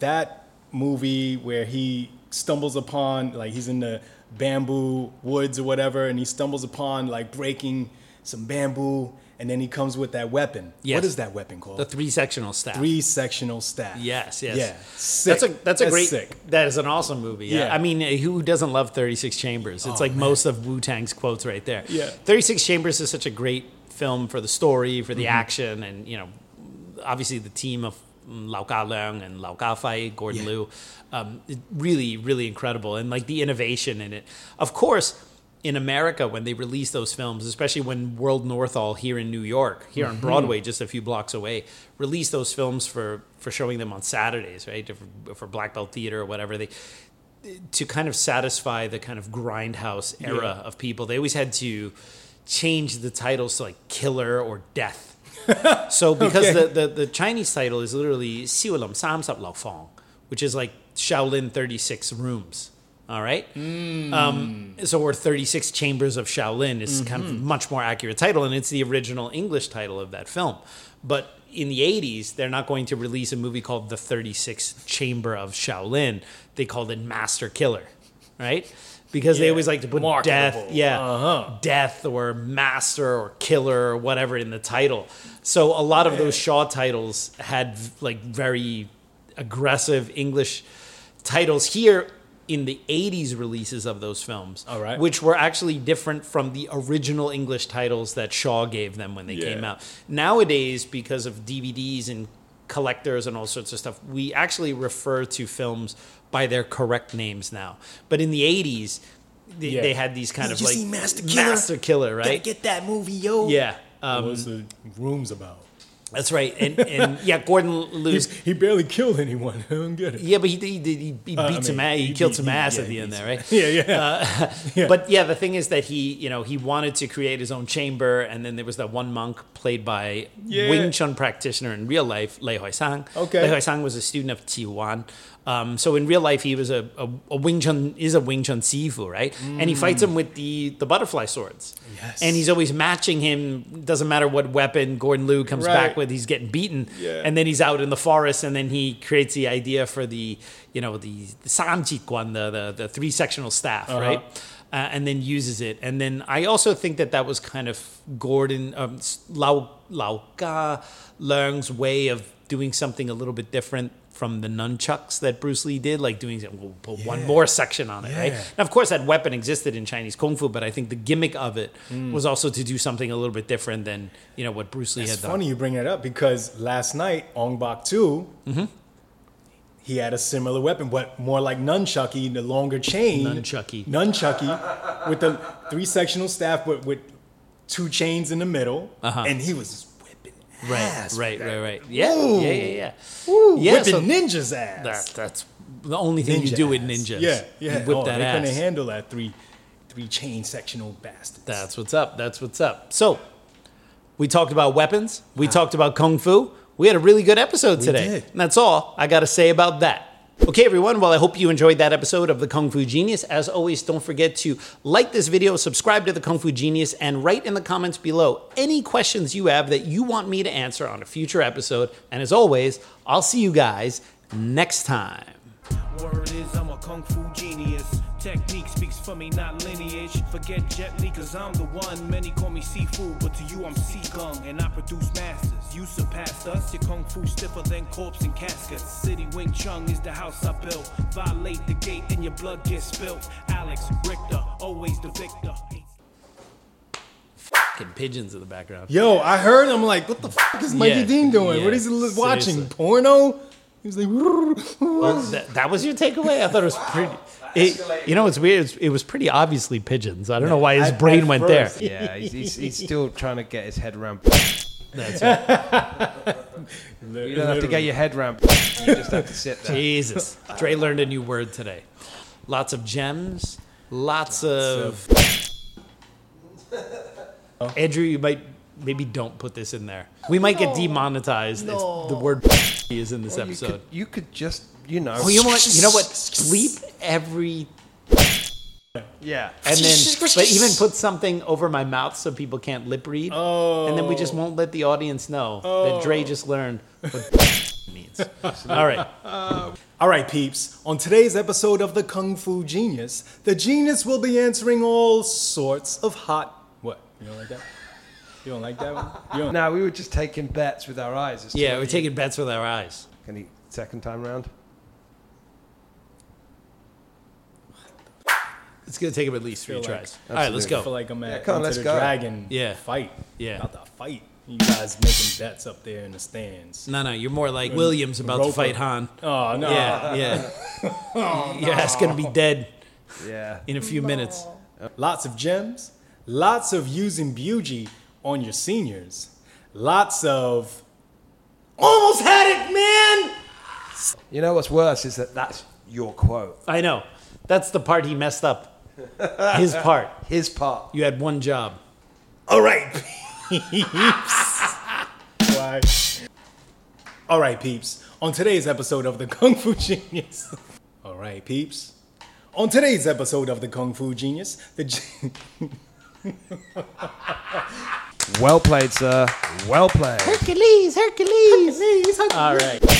That movie where he stumbles upon like he's in the bamboo woods or whatever, and he stumbles upon like breaking some bamboo, and then he comes with that weapon. Yes. What is that weapon called? The three sectional staff. Three sectional staff. Yes, yes. Yeah, sick. That's a that's a great. sick. That is an awesome movie. Yeah. Yeah. I mean, who doesn't love Thirty Six Chambers? It's Oh, like man. most of Wu Tang's quotes right there. Yeah. Thirty Six Chambers is such a great film for the story, for Mm-hmm. the action, and you know, obviously the team of Lau Ka Leung and Lau Ka Fai, Gordon Yeah. Liu, um, really, really incredible, and like the innovation in it. Of course in America when they release those films, especially when World Northal here in New York, here mm-hmm. on Broadway, just a few blocks away, release those films for for showing them on Saturdays, right, for, for Black Belt Theater or whatever they to kind of satisfy the kind of grindhouse era yeah. of people. They always had to change the titles to like killer or death. so because okay. the, the, the, Chinese title is literally Siulam Samsap Lao Fong, which is like Shaolin 36 rooms. All right. Um, so, or 36 Chambers of Shaolin is kind of a much more accurate title, and it's the original English title of that film. But in the 80s, they're not going to release a movie called The 36th Chamber of Shaolin. They called it Master Killer, right? Because they always like to put marketable. death, yeah, Uh-huh. death or master or killer or whatever in the title. So a lot of those Shaw titles had like very aggressive English titles here in the 80s releases of those films All right. which were actually different from the original english titles that shaw gave them when they came out nowadays because of dvds and collectors and all sorts of stuff we actually refer to films by their correct names now but in the 80s they, Yeah. they had these kind Did of you like see Master Killer? Master Killer, right Gotta get that movie, yo. yeah What um, was the rooms about? That's right and, and yeah gordon He, he barely killed anyone. I don't get it. Yeah, but he he, he, he Uh, I beat some mean, ass. He, he killed some ass yeah, at the end there, right? Yeah, yeah. Yeah. But yeah, the thing is that he, you know, he wanted to create his own chamber, and then there was that one monk played by Yeah. Wing Chun practitioner in real life, Lei Hoi Sang. Okay. Lei Hoi Sang was a student of Chiu Wan. Um, so in real life, he was a, a, a Wing Chun is a Wing Chun sifu, right? And he fights him with the the butterfly swords. Yes. And he's always matching him. Doesn't matter what weapon Gordon Liu comes Right. back with, he's getting beaten. Yeah. And then he's out in the forest, and then he creates the idea for the, you know, the, the Samjikwan, the, the the three sectional staff, Uh-huh. right? Uh, and then uses it. And then I also think that that was kind of Gordon um, Lau Lau Ka Leung's way of doing something a little bit different from the nunchucks that Bruce Lee did, like doing we'll put one more section on it, right? Yeah. Now, of course, that weapon existed in Chinese kung fu, but I think the gimmick of it Mm. was also to do something a little bit different than you know what Bruce Lee It's had done. funny you bring that up because last night, Ong Bak 2, Mm-hmm. he had a similar weapon, but more like nunchucky, the longer chain. Nunchucky. Nunchucky with the three sectional staff, but with two chains in the middle. Uh-huh. And he was Right, ass. right, with right, right. Yeah, Ooh. yeah, yeah, yeah. Woo, Yeah, whipping so- ninjas' ass. That, that's the only thing you Ninja do with ninjas. Yeah, yeah. You whip oh, that they ass. couldn't handle that three, three chain sectional bastards. That's what's up. That's what's up. So, we talked about weapons. We talked about kung fu. We had a really good episode today. did. And that's all I got to say about that. Okay, everyone. Well, I hope you enjoyed that episode of the Kung Fu Genius. As always, don't forget to like this video, subscribe to the Kung Fu Genius, and write in the comments below any questions you have that you want me to answer on a future episode. And as always, I'll see you guys next time. Word is I'm a kung fu genius. Technique speaks for me, not lineage. Forget Jet Li, cause I'm the one. Many call me seafood, but to you I'm sea gung, and I produce masters. You surpassed us, your kung fu stiffer than corpse and caskets. City Wing Chun is the house I built. Violate the gate and your blood gets spilt. Alex Richter, always the victor. Fucking pigeons in the background. Yo, I heard. I'm like, what the fuck is Mikey Yeah, Dean doing? yeah, what is he li- watching? seriously. Porno? He was like, Well, that, that was your takeaway. I thought it was pretty. It, you know, it's weird. It's, it was pretty obviously pigeons. I don't know why his At- brain at went first. there. Yeah, he's, he's, he's still trying to get his head around. That's it. You don't have to get your head around. You just have to sit there. Jesus, Dre learned a new word today. Lots of gems. Lots, of. Andrew, you might maybe don't put this in there. We might get demonetized if the word is in this Or you episode. could, you could just, you know. Oh, you know what? You know what? Bleep every yeah. and then but even put something over my mouth so people can't lip read. Oh. And then we just oh. won't let the audience know that oh. Dre just learned what it means. All right. All right, peeps. On today's episode of the Kung Fu Genius, the genius will be answering all sorts of hot. What? You don't like that? You don't like that one? You don't. No, we were just taking bets with our eyes. as to Yeah, we're you- taking bets with our eyes. Can you second time round? It's gonna take him at least three Feel like- tries. All right, let's I go. feel like I'm at Yeah, come on, Enter let's the go. Dragon Yeah. fight. Yeah. About to fight. You guys making bets up there in the stands. No, no, you're more like Williams about to fight Han. Oh, no. Yeah, yeah. Your ass gonna be dead Yeah. in a few minutes. Lots of gems. Lots of using Biu Tze on your seniors. Lots of. Almost had it, man! You know what's worse is that that's your quote. I know. That's the part he messed up. His part. His part. You had one job. All right, peeps. Why? All right, peeps. On today's episode of the Kung Fu Genius. All right, peeps. On today's episode of the Kung Fu Genius, the. G- well played, sir. Well played. Hercules, Hercules. Hercules, Hercules. All right.